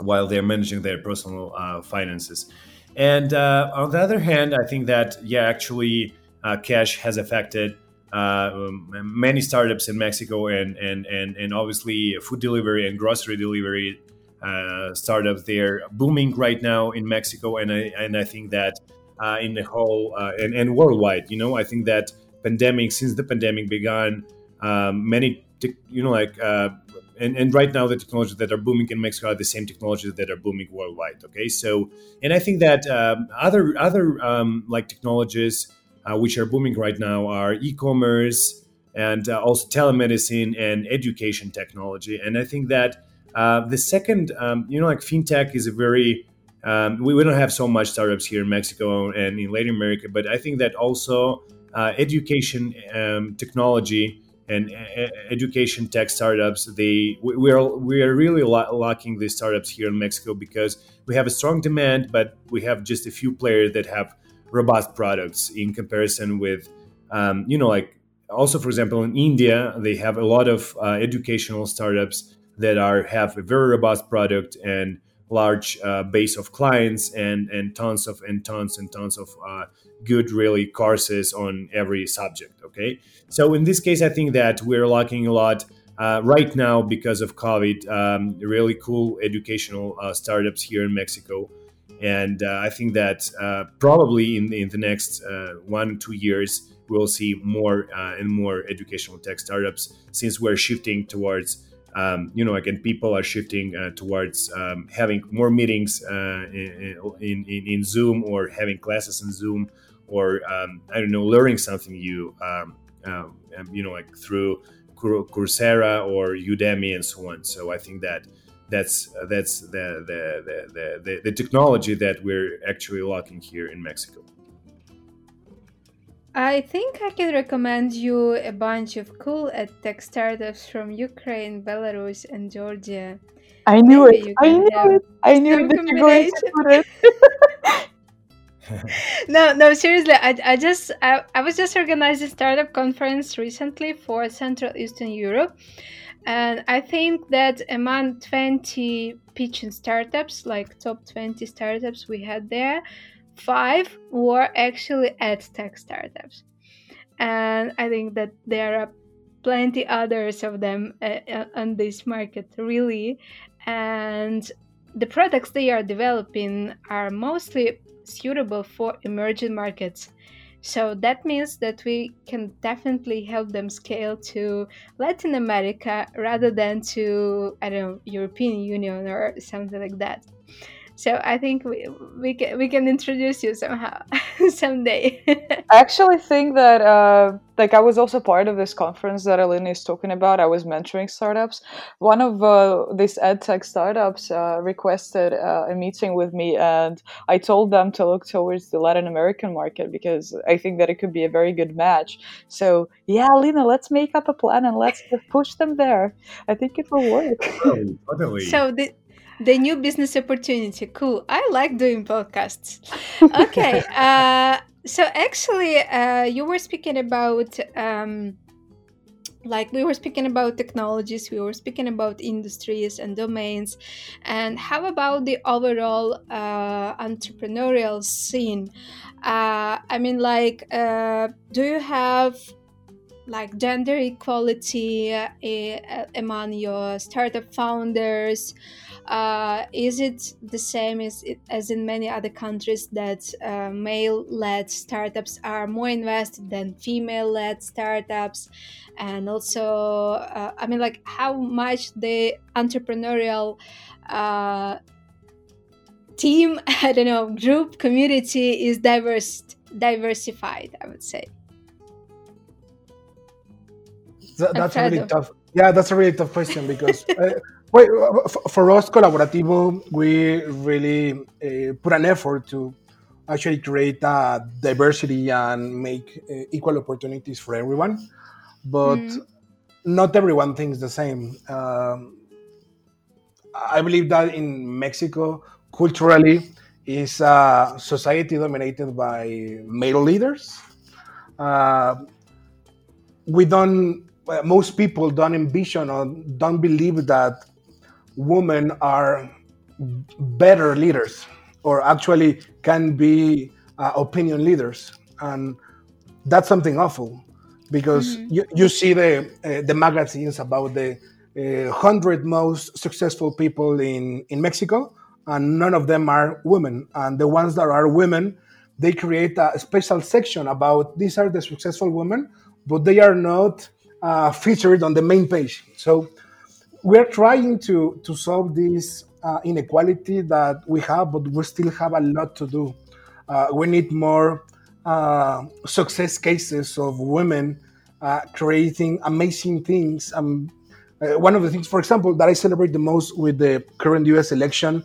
while they're managing their personal uh, finances. And uh, on the other hand, I think that yeah, actually, uh, cash has affected uh, um, many startups in Mexico, and and and and obviously food delivery and grocery delivery uh, startups. They're booming right now in Mexico, and I and I think that uh, in the whole and, and worldwide, you know, I think that pandemic since the pandemic began um, many, te- you know, like, uh, and, and right now the technologies that are booming in Mexico are the same technologies that are booming worldwide. Okay, so and I think that um, other other um, like technologies uh, which are booming right now are e-commerce and uh, also telemedicine and education technology. And I think that uh, the second, um, you know, like fintech is a very um, we, we don't have so much startups here in Mexico and in Latin America, but I think that also uh, education um, technology and education tech startups they we are we are really lacking these startups here in mexico because we have a strong demand but we have just a few players that have robust products in comparison with um, you know like also for example in india they have a lot of uh, educational startups that are have a very robust product and large uh, base of clients and and tons of and tons and tons of uh, good really courses on every subject okay? So in this case i think that we're lacking a lot uh, right now because of covid um, really cool educational uh, startups here in mexico. And uh, i think that uh, probably in, in the next one two years we'll see more and more educational tech startups since we're shifting towards um, you know, again, people are shifting uh, towards um, having more meetings uh, in, in, in, Zoom or having classes in Zoom or, um, I don't know, learning something new, um, um, you know, like through Coursera or Udemy and so on. So I think that that's uh, that's the the, the, the, the technology that we're actually lacking here in Mexico.
I think I can recommend you a bunch of cool ed tech startups from Ukraine, Belarus, and Georgia.
I knew Maybe it. I knew um, it. I knew that you're going to put it.
no, no, seriously. I, I just I, I was just organizing a startup conference recently for Central Eastern Europe, and I think that among 20 pitching startups, like top 20 startups we had there, five were actually ed tech startups. And i think that there are plenty others of them uh, uh, on this market really. And the products they are developing are mostly suitable for emerging markets. So that means that we can definitely help them scale to Latin America rather than to I don't know European Union or something like that. So I think we we can we can introduce you somehow someday.
I actually think that uh, like I was also part of this conference that Alina is talking about. I was mentoring startups. One of uh, these edtech startups uh, requested uh, a meeting with me, and I told them to look towards the Latin American market because I think that it could be a very good match. So yeah, Alina, let's make up a plan and let's push them there. I think it will work.
Oh, totally.
So the the new business opportunity. Cool. I like doing podcasts. Okay. uh, so actually, uh, you were speaking about. Um, like we were speaking about technologies we were speaking about industries and domains and how about the overall uh, entrepreneurial scene uh, i mean like uh, do you have like gender equality uh, among your startup founders uh, is it the same as, as in many other countries that uh, male led startups are more invested than female led startups? And also, uh, I mean, like how much the entrepreneurial uh, team, I don't know, group, community is diverse, diversified, I would say.
that's a really tough. Yeah, that's a really tough question because uh, Wait, for us, Colaborativo, we really uh, put an effort to actually create a diversity and make uh, equal opportunities for everyone. But mm. not everyone thinks the same. Um, I believe that in Mexico, culturally, is a society dominated by male leaders. Uh, we don't most people don't envision or don't believe that women are better leaders or actually can be uh, opinion leaders. And that's something awful because mm-hmm. you, you see the uh, the magazines about the uh, 100 most successful people in in Mexico and none of them are women. And the ones that are women they create a special section about these are the successful women but they are not uh, featured on the main page. So we're trying to to solve this uh, inequality that we have, but we still have a lot to do. Uh, we need more uh, success cases of women uh, creating amazing things. Um, uh, one of the things, for example, that I celebrate the most with the current U.S. election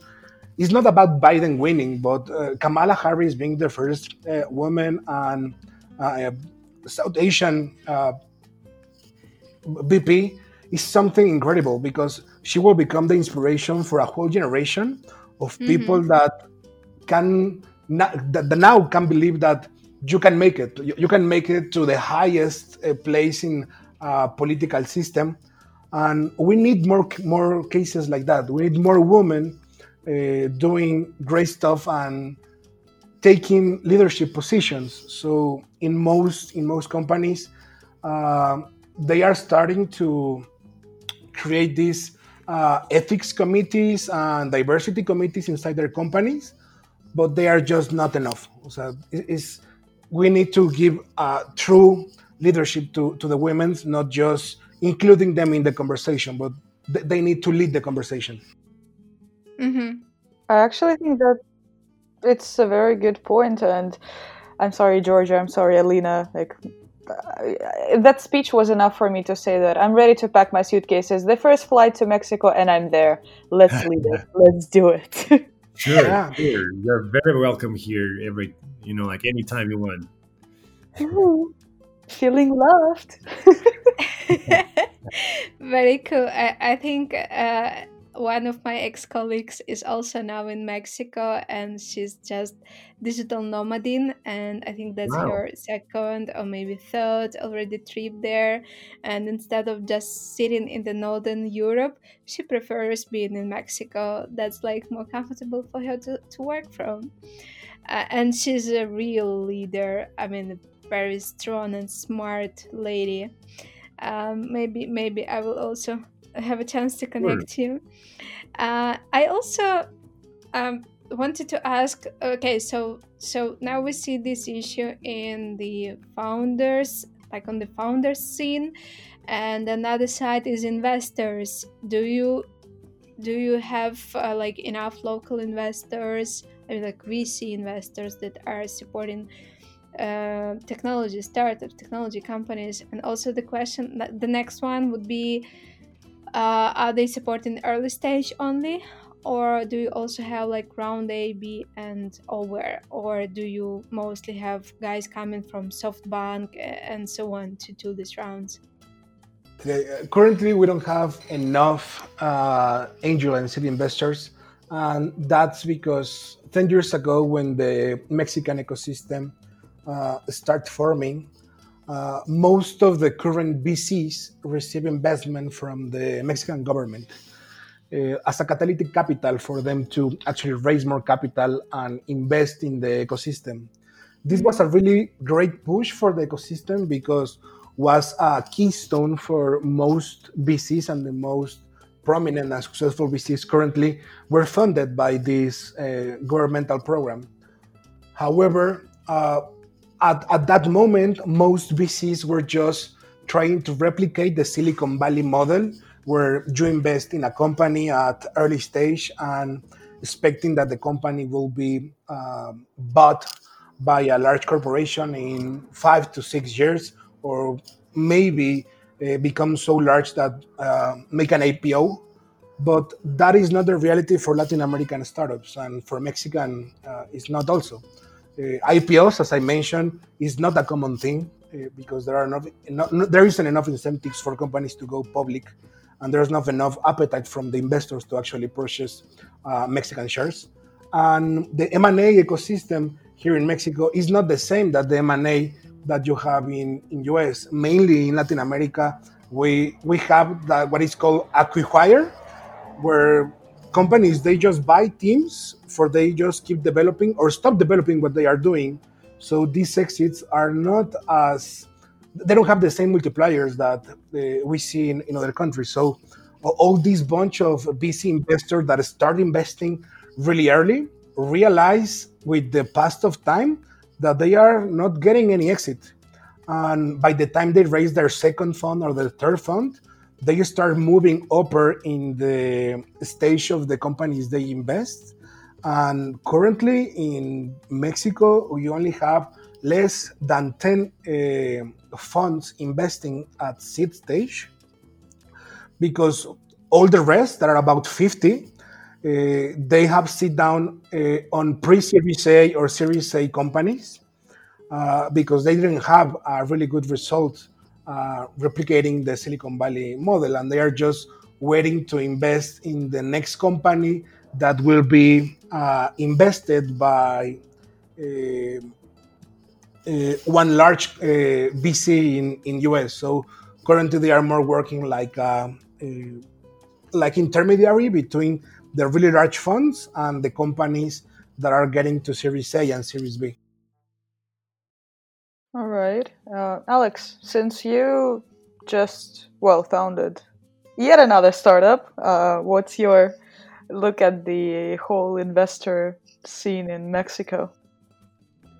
is not about Biden winning, but uh, Kamala Harris being the first woman and South Asian VP is something incredible because she will become the inspiration for a whole generation of mm-hmm. people that can that, now can believe that you can make it. You, can make it to the highest uh, place in uh, political system. And we need more more cases like that. We need more women uh, doing great stuff and taking leadership positions. So in most in most companies uh, they are starting to create these uh, ethics committees and diversity committees inside their companies, but they are just not enough. So it's, we need to give uh, true leadership to, to the women, not just including them in the conversation, but th- they need to lead the conversation.
Mm-hmm. I actually think that it's a very good point, and I'm sorry, Georgia. I'm sorry, Alina. Like that speech was enough for me to say that I'm ready to pack my suitcases. The first flight to Mexico, and I'm there. Let's leave it. Let's do it.
sure, yeah. sure. You're very welcome here. Every you know, like anytime you want.
Ooh, feeling loved.
very cool. I, I think uh, one of my ex colleagues is also now in Mexico and she's just digital nomading. And I think that's wow. her second or maybe third already trip there. And instead of just sitting in the northern Europe, she prefers being in Mexico. That's like more comfortable for her to, to work from. Uh, and she's a real leader. I mean, a very strong and smart lady. Um, maybe maybe I will also have a chance to connect sure. you. Uh, I also um, wanted to ask. Okay, so so now we see this issue in the founders, like on the founders scene, and another side is investors. Do you do you have uh, like enough local investors I mean, like vc investors that are supporting uh, technology startups technology companies and also the question the next one would be uh, are they supporting early stage only or do you also have like round A, B, and over, or do you mostly have guys coming from SoftBank and so on to do these rounds?
Uh, currently, we don't have enough uh, angel and seed investors, and that's because 10 years ago, when the Mexican ecosystem uh, started forming, uh, most of the current VCs receive investment from the Mexican government uh, as a catalytic capital for them to actually raise more capital and invest in the ecosystem. This was a really great push for the ecosystem because was a keystone for most VCs and the most prominent and successful VCs currently were funded by this uh, governmental program. However, uh, at, at that moment, most VCs were just trying to replicate the Silicon Valley model where you invest in a company at early stage and expecting that the company will be um, bought by a large corporation in five to six years or maybe uh, become so large that uh, make an IPO. But that is not the reality for Latin American startups, and for Mexican, uh, it's not also. Uh, IPOs, as I mentioned, is not a common thing uh, because there are not, not, there isn't enough incentives for companies to go public and there's not enough appetite from the investors to actually purchase uh, Mexican shares. And the M&A ecosystem here in Mexico is not the same that the M&A that you have in, in US. Mainly in Latin America, we we have that what is called acquihire, where companies they just buy teams for they just keep developing or stop developing what they are doing. So these exits are not as they don't have the same multipliers that uh, we see in, in other countries. So all these bunch of VC investors that start investing really early realize with the past of time that they are not getting any exit. And by the time they raise their second fund or their third fund, they start moving upper in the stage of the companies they invest. And currently in Mexico, we only have less than 10 uh, funds investing at seed stage because all the rest that are about 50 uh, they have sit down uh, on pre-series a or series a companies uh, because they didn't have a really good result uh, replicating the silicon valley model and they are just waiting to invest in the next company that will be uh, invested by uh, one large uh, VC in in US. So currently they are more working like uh, like intermediary between the really large funds and the companies that are getting to Series A and Series B.
All right, uh, Alex. Since you just well founded yet another startup, uh, what's your look at the whole investor scene in Mexico?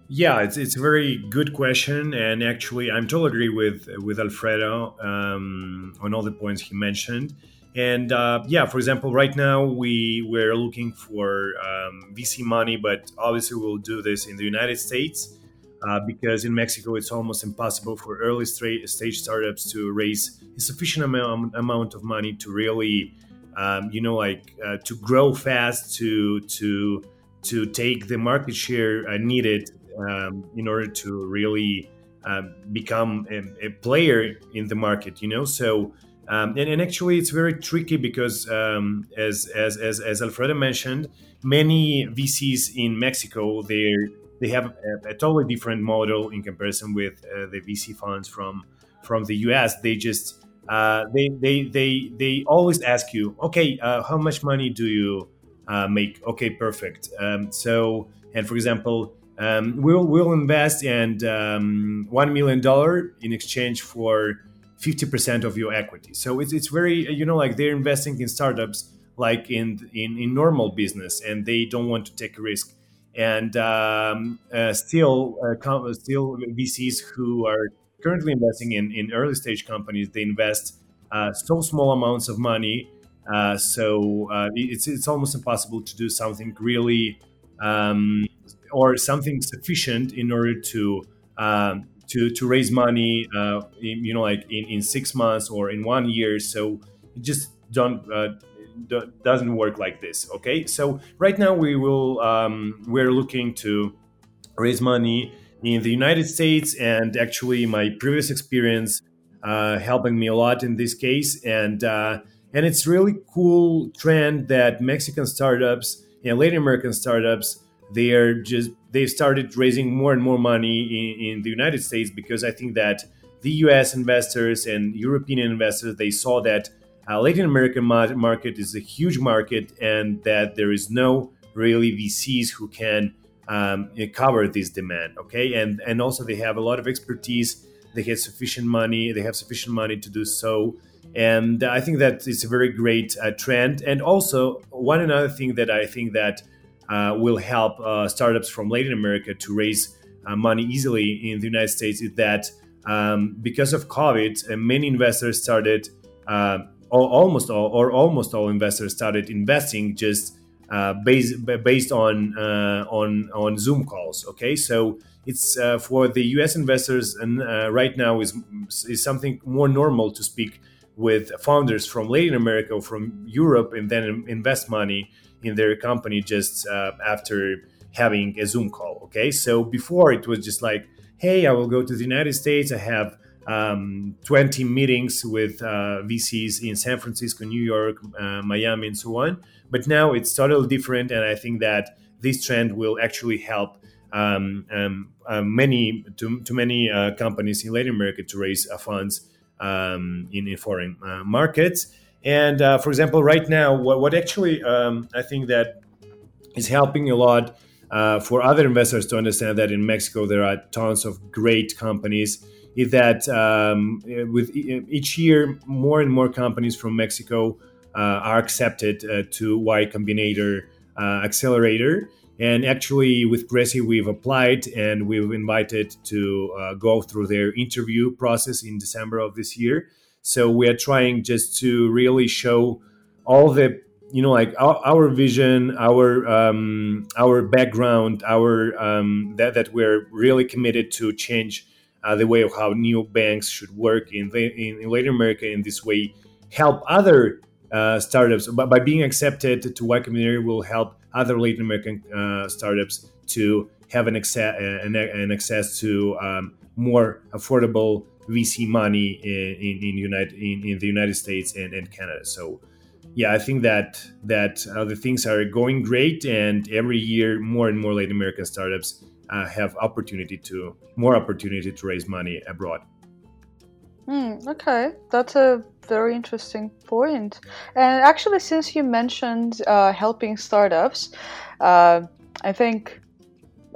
Yeah, it's, it's a very good question, and actually, I'm totally agree with with Alfredo um, on all the points he mentioned. And uh, yeah, for example, right now we we're looking for um, VC money, but obviously we'll do this in the United States uh, because in Mexico it's almost impossible for early stage startups to raise a sufficient amount amount of money to really, um, you know, like uh, to grow fast, to to to take the market share uh, needed um, in order to really uh, become a, a, player in the market. You know, so. Um, and, and, actually, it's very tricky because, um, as, as, as, as Alfredo mentioned, many VCs in Mexico they they have a, a, totally different model in comparison with uh, the VC funds from from the US. They just uh, they, they they they always ask you, okay, uh, how much money do you uh, make? Okay, perfect. Um, so, and for example, um, we'll we'll invest and um, one million dollar in exchange for fifty percent of your equity. So it's it's very you know like they're investing in startups like in in, in normal business and they don't want to take a risk. And um, uh, still, uh, still VCs who are currently investing in, in early stage companies, they invest uh, so small amounts of money Uh, so uh, it's it's almost impossible to do something really um, or something sufficient in order to um, to to raise money. Uh, in, you know, like in, in six months or in one year. So it just don't. Uh, doesn't work like this okay so right now we will um, we're looking to raise money in the united states and actually my previous experience uh, helping me a lot in this case and uh, and it's really cool trend that Mexican startups and Latin American startups they are just they've started raising more and more money in, in the United States because I think that the U.S. investors and European investors they saw that uh, Latin American market is a huge market and that there is no really VCs who can um, cover this demand. Okay, and and also they have a lot of expertise. They have sufficient money. They have sufficient money to do so and I think that it's a very great uh, trend. And also, one another thing that I think that uh, will help uh, startups from Latin America to raise uh, money easily in the United States is that um, because of COVID, uh, many investors started, uh, almost all or almost all investors started investing just uh, based based on uh, on on Zoom calls. Okay, so it's uh, for the U.S. investors, and right now is is something more normal to speak with founders from Latin America or from Europe and then invest money in their company just uh, after having a Zoom call. Okay, so before it was just like, hey, I will go to the United States. I have um, 20 meetings with uh, VCs in San Francisco, New York, uh, Miami, and so on. But now it's totally different, and I think that this trend will actually help um, um, uh, many to, to many uh, companies in Latin America to raise uh, funds um, in, in, foreign uh, markets. And for example, right now, what, what actually um, I think that is helping a lot uh, for other investors to understand that in Mexico there are tons of great companies. Is that um, with each year more and more companies from Mexico uh, are accepted uh, to Y Combinator uh, Accelerator, and actually, with Cressy, we've applied and we've invited to uh, go through their interview process in December of this year. So we are trying just to really show all the, you know, like our, our vision, our um, our background, our um, that that we're really committed to change uh, the way of how new banks should work in, in, in Latin America. In this way, help other uh, startups. But by being accepted to Y Combinator will help other Latin American uh, startups to have an access, an, an access to um, more affordable VC money in, in, in, United, in, in the United States and, and Canada. So, yeah, I think that that uh, the things are going great, and every year more and more Latin American startups uh, have opportunity to more opportunity to raise money abroad.
Mm, okay, that's a very interesting point. And actually, since you mentioned uh, helping startups, uh, I think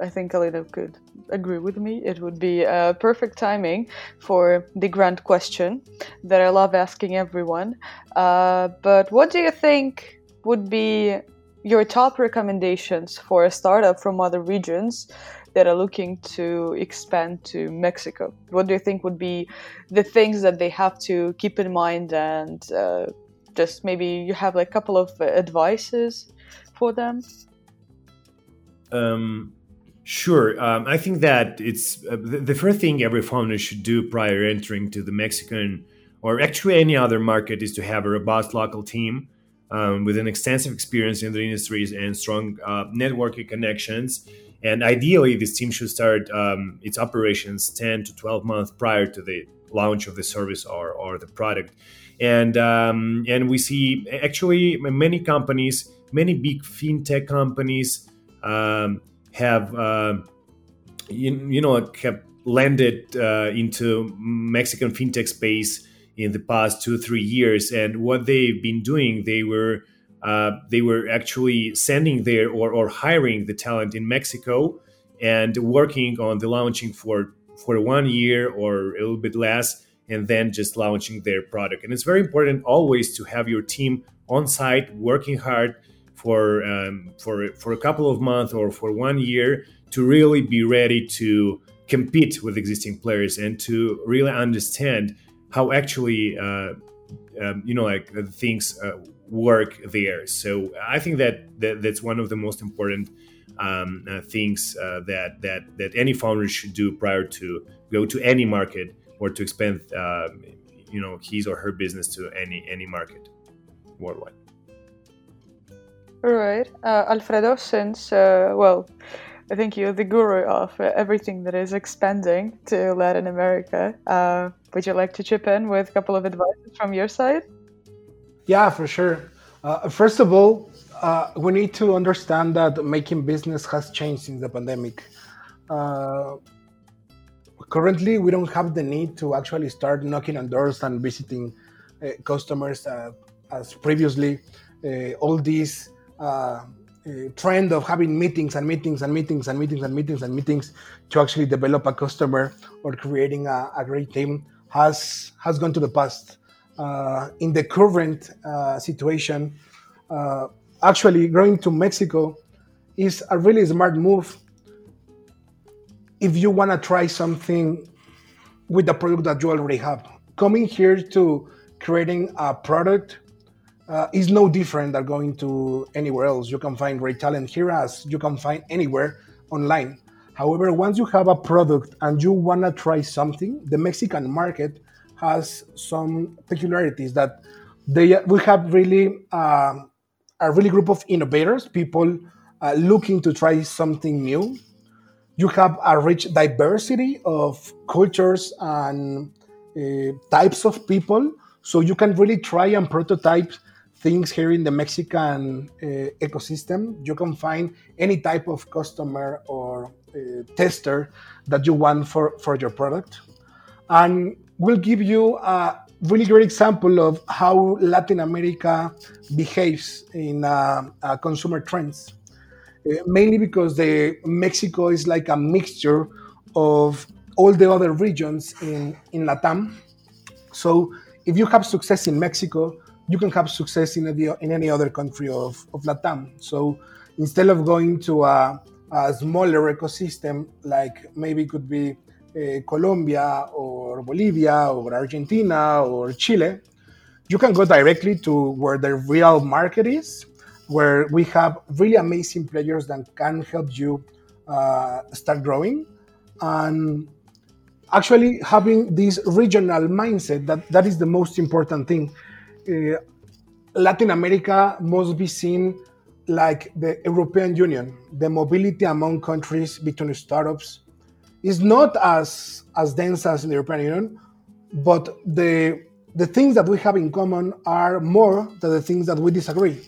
I think Alina could agree with me. It would be a perfect timing for the grand question that I love asking everyone. Uh, but what do you think would be your top recommendations for a startup from other regions that are looking to expand to Mexico? What do you think would be the things that they have to keep in mind and uh, just maybe you have like a couple of advices for them?
Um, sure. Um, I think that it's uh, the, first thing every founder should do prior entering to the Mexican or actually any other market is to have a robust local team um, with an extensive experience in the industries and strong uh, networking connections and ideally, this team should start um, its operations 10 to 12 months prior to the launch of the service or, or the product. And, um, and we see actually many companies, many big fintech companies um, have, uh, you, you, know, have landed uh, into Mexican fintech space in the past two, three years. And what they've been doing, they were uh, they were actually sending their or, or hiring the talent in Mexico and working on the launching for for one year or a little bit less and then just launching their product and it's very important always to have your team on site working hard for um, for for a couple of months or for one year to really be ready to compete with existing players and to really understand how actually uh, um, you know like things uh, work there. So I think that, that that's one of the most important um, uh, things uh, that that that any founder should do prior to go to any market or to expand, uh, you know, his or her business to any any market worldwide.
Right, uh, Alfredo. Since uh, well, I think you're the guru of uh, everything that is expanding to Latin America. would you like to chip in with a couple of advices from your side?
Yeah, for sure. first of all, uh, we need to understand that making business has changed since the pandemic. Uh, currently, we don't have the need to actually start knocking on doors and visiting uh, customers uh, as previously. Uh, all this uh, trend of having meetings and meetings and meetings and meetings and meetings and meetings to actually develop a customer or creating a, a great team has has gone to the past. Uh, in the current uh, situation, uh, actually going to Mexico is a really smart move if you want to try something with the product that you already have. Coming here to creating a product uh, is no different than going to anywhere else. You can find great talent here as you can find anywhere online. However, once you have a product and you want to try something, the Mexican market has some peculiarities that they we have really uh, a really group of innovators, people uh, looking to try something new. You have a rich diversity of cultures and uh, types of people, so you can really try and prototype things here in the Mexican uh, ecosystem. You can find any type of customer or uh, tester that you want for, for your product. And we'll give you a really great example of how Latin America behaves in uh, uh, consumer trends. Uh, mainly because the Mexico is like a mixture of all the other regions in, in Latam. So if you have success in Mexico, you can have success in, a, in any other country of, of Latam. So instead of going to a, a smaller ecosystem, like maybe it could be uh, Colombia or Bolivia or Argentina or Chile, you can go directly to where the real market is, where we have really amazing players that can help you uh, start growing. And actually having this regional mindset, that, that is the most important thing. Latin America must be seen like the European Union, the mobility among countries between startups is not as as dense as in the European Union, but the the things that we have in common are more than the things that we disagree.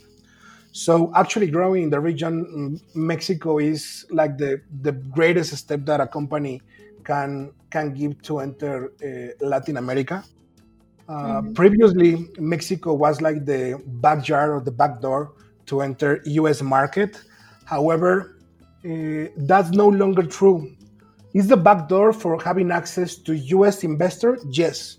So actually growing in the region, mm, Mexico is like the the greatest step that a company can can give to enter uh, Latin America. Uh, mm-hmm. Previously, Mexico was like the backyard or the back door to enter U.S. market. However, uh, that's no longer true is the backdoor for having access to US investors? Yes,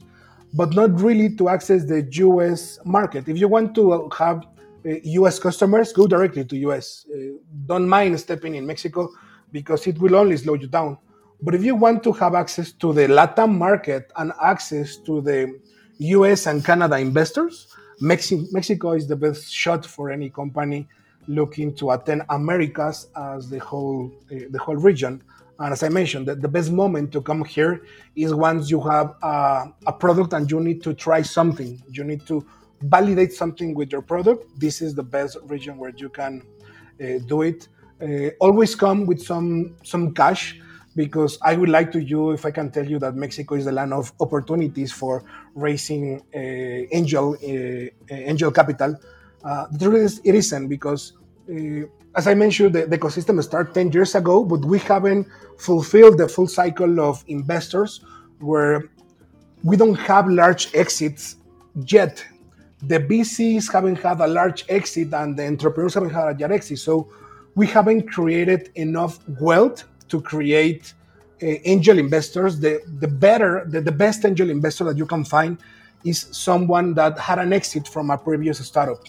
but not really to access the US market. If you want to have US uh, customers, go directly to US. Uh, don't mind stepping in Mexico because it will only slow you down. But if you want to have access to the Latam market and access to the US and Canada investors, Mexico is the best shot for any company looking to attend Americas as the whole uh, the whole region. And as I mentioned, the, the best moment to come here is once you have a, a product and you need to try something. You need to validate something with your product. This is the best region where you can uh, do it. Uh, always come with some some cash because I would like to you if I can tell you that Mexico is the land of opportunities for raising uh, angel uh, angel capital. Uh, the truth is it isn't because uh, as I mentioned, the, the, ecosystem started 10 years ago, but we haven't fulfilled the full cycle of investors where we don't have large exits yet. The VCs haven't had a large exit and the entrepreneurs haven't had a large exit. So we haven't created enough wealth to create uh, angel investors. The, the better, the, the best angel investor that you can find is someone that had an exit from a previous startup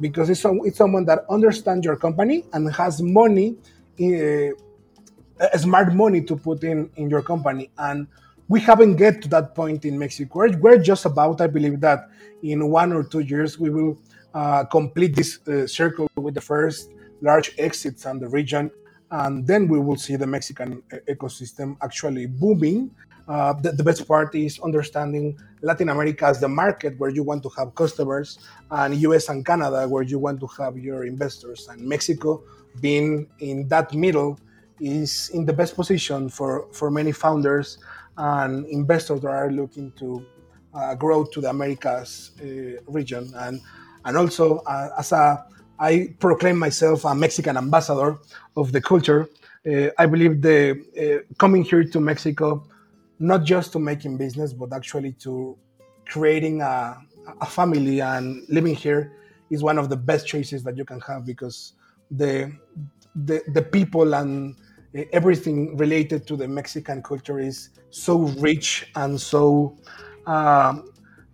because it's, some, it's someone that understands your company and has money, uh, smart money to put in in your company. And we haven't get to that point in Mexico. We're, we're just about, I believe that in one or two years we will uh, complete this uh, circle with the first large exits on the region, and then we will see the Mexican ecosystem actually booming. Uh, the, the, best part is understanding Latin America as the market where you want to have customers, and US and Canada where you want to have your investors, and Mexico being in that middle is in the best position for, for many founders and investors that are looking to uh, grow to the Americas uh, region. And, and also, uh, as a, I proclaim myself a Mexican ambassador of the culture. Uh, I believe the uh, coming here to Mexico, not just to making business, but actually to creating a, a family and living here is one of the best choices that you can have because the the, the people and everything related to the Mexican culture is so rich and so uh,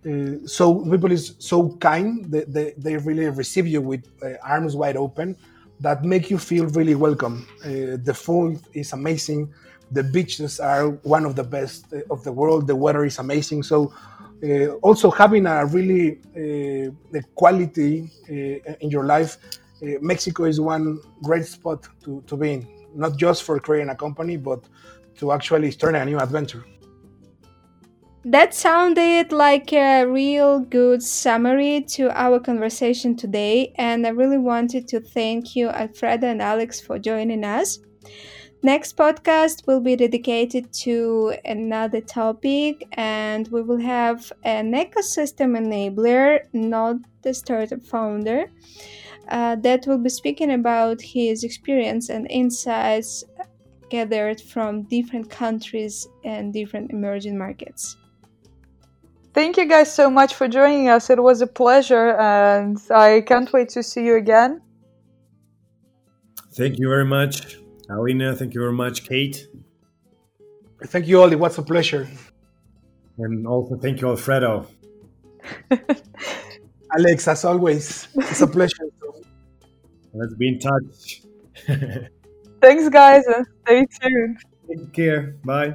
uh, so people is so kind they, they, they really receive you with uh, arms wide open that make you feel really welcome. Uh, the food is amazing. The beaches are one of the best uh, of the world. The weather is amazing. So uh, also having a really the quality in your life mexico is one great spot to, to be in. Not just for creating a company, but to actually start a new adventure.
That sounded like a real good summary to our conversation today, and I really wanted to thank you, Alfredo and Alex, for joining us. Next podcast will be dedicated to another topic, and we will have an ecosystem enabler, not the startup founder uh, that will be speaking about his experience and insights gathered from different countries and different emerging markets.
Thank you guys so much for joining us. It was a pleasure, and I can't wait to see you again.
Thank you very much, Alina. Thank you very much, Kate.
Thank you, all. What's a pleasure.
And also, thank you, Alfredo.
Alex, as always, it's a pleasure.
Let's be in touch.
Thanks, guys, and stay tuned.
Take care. Bye.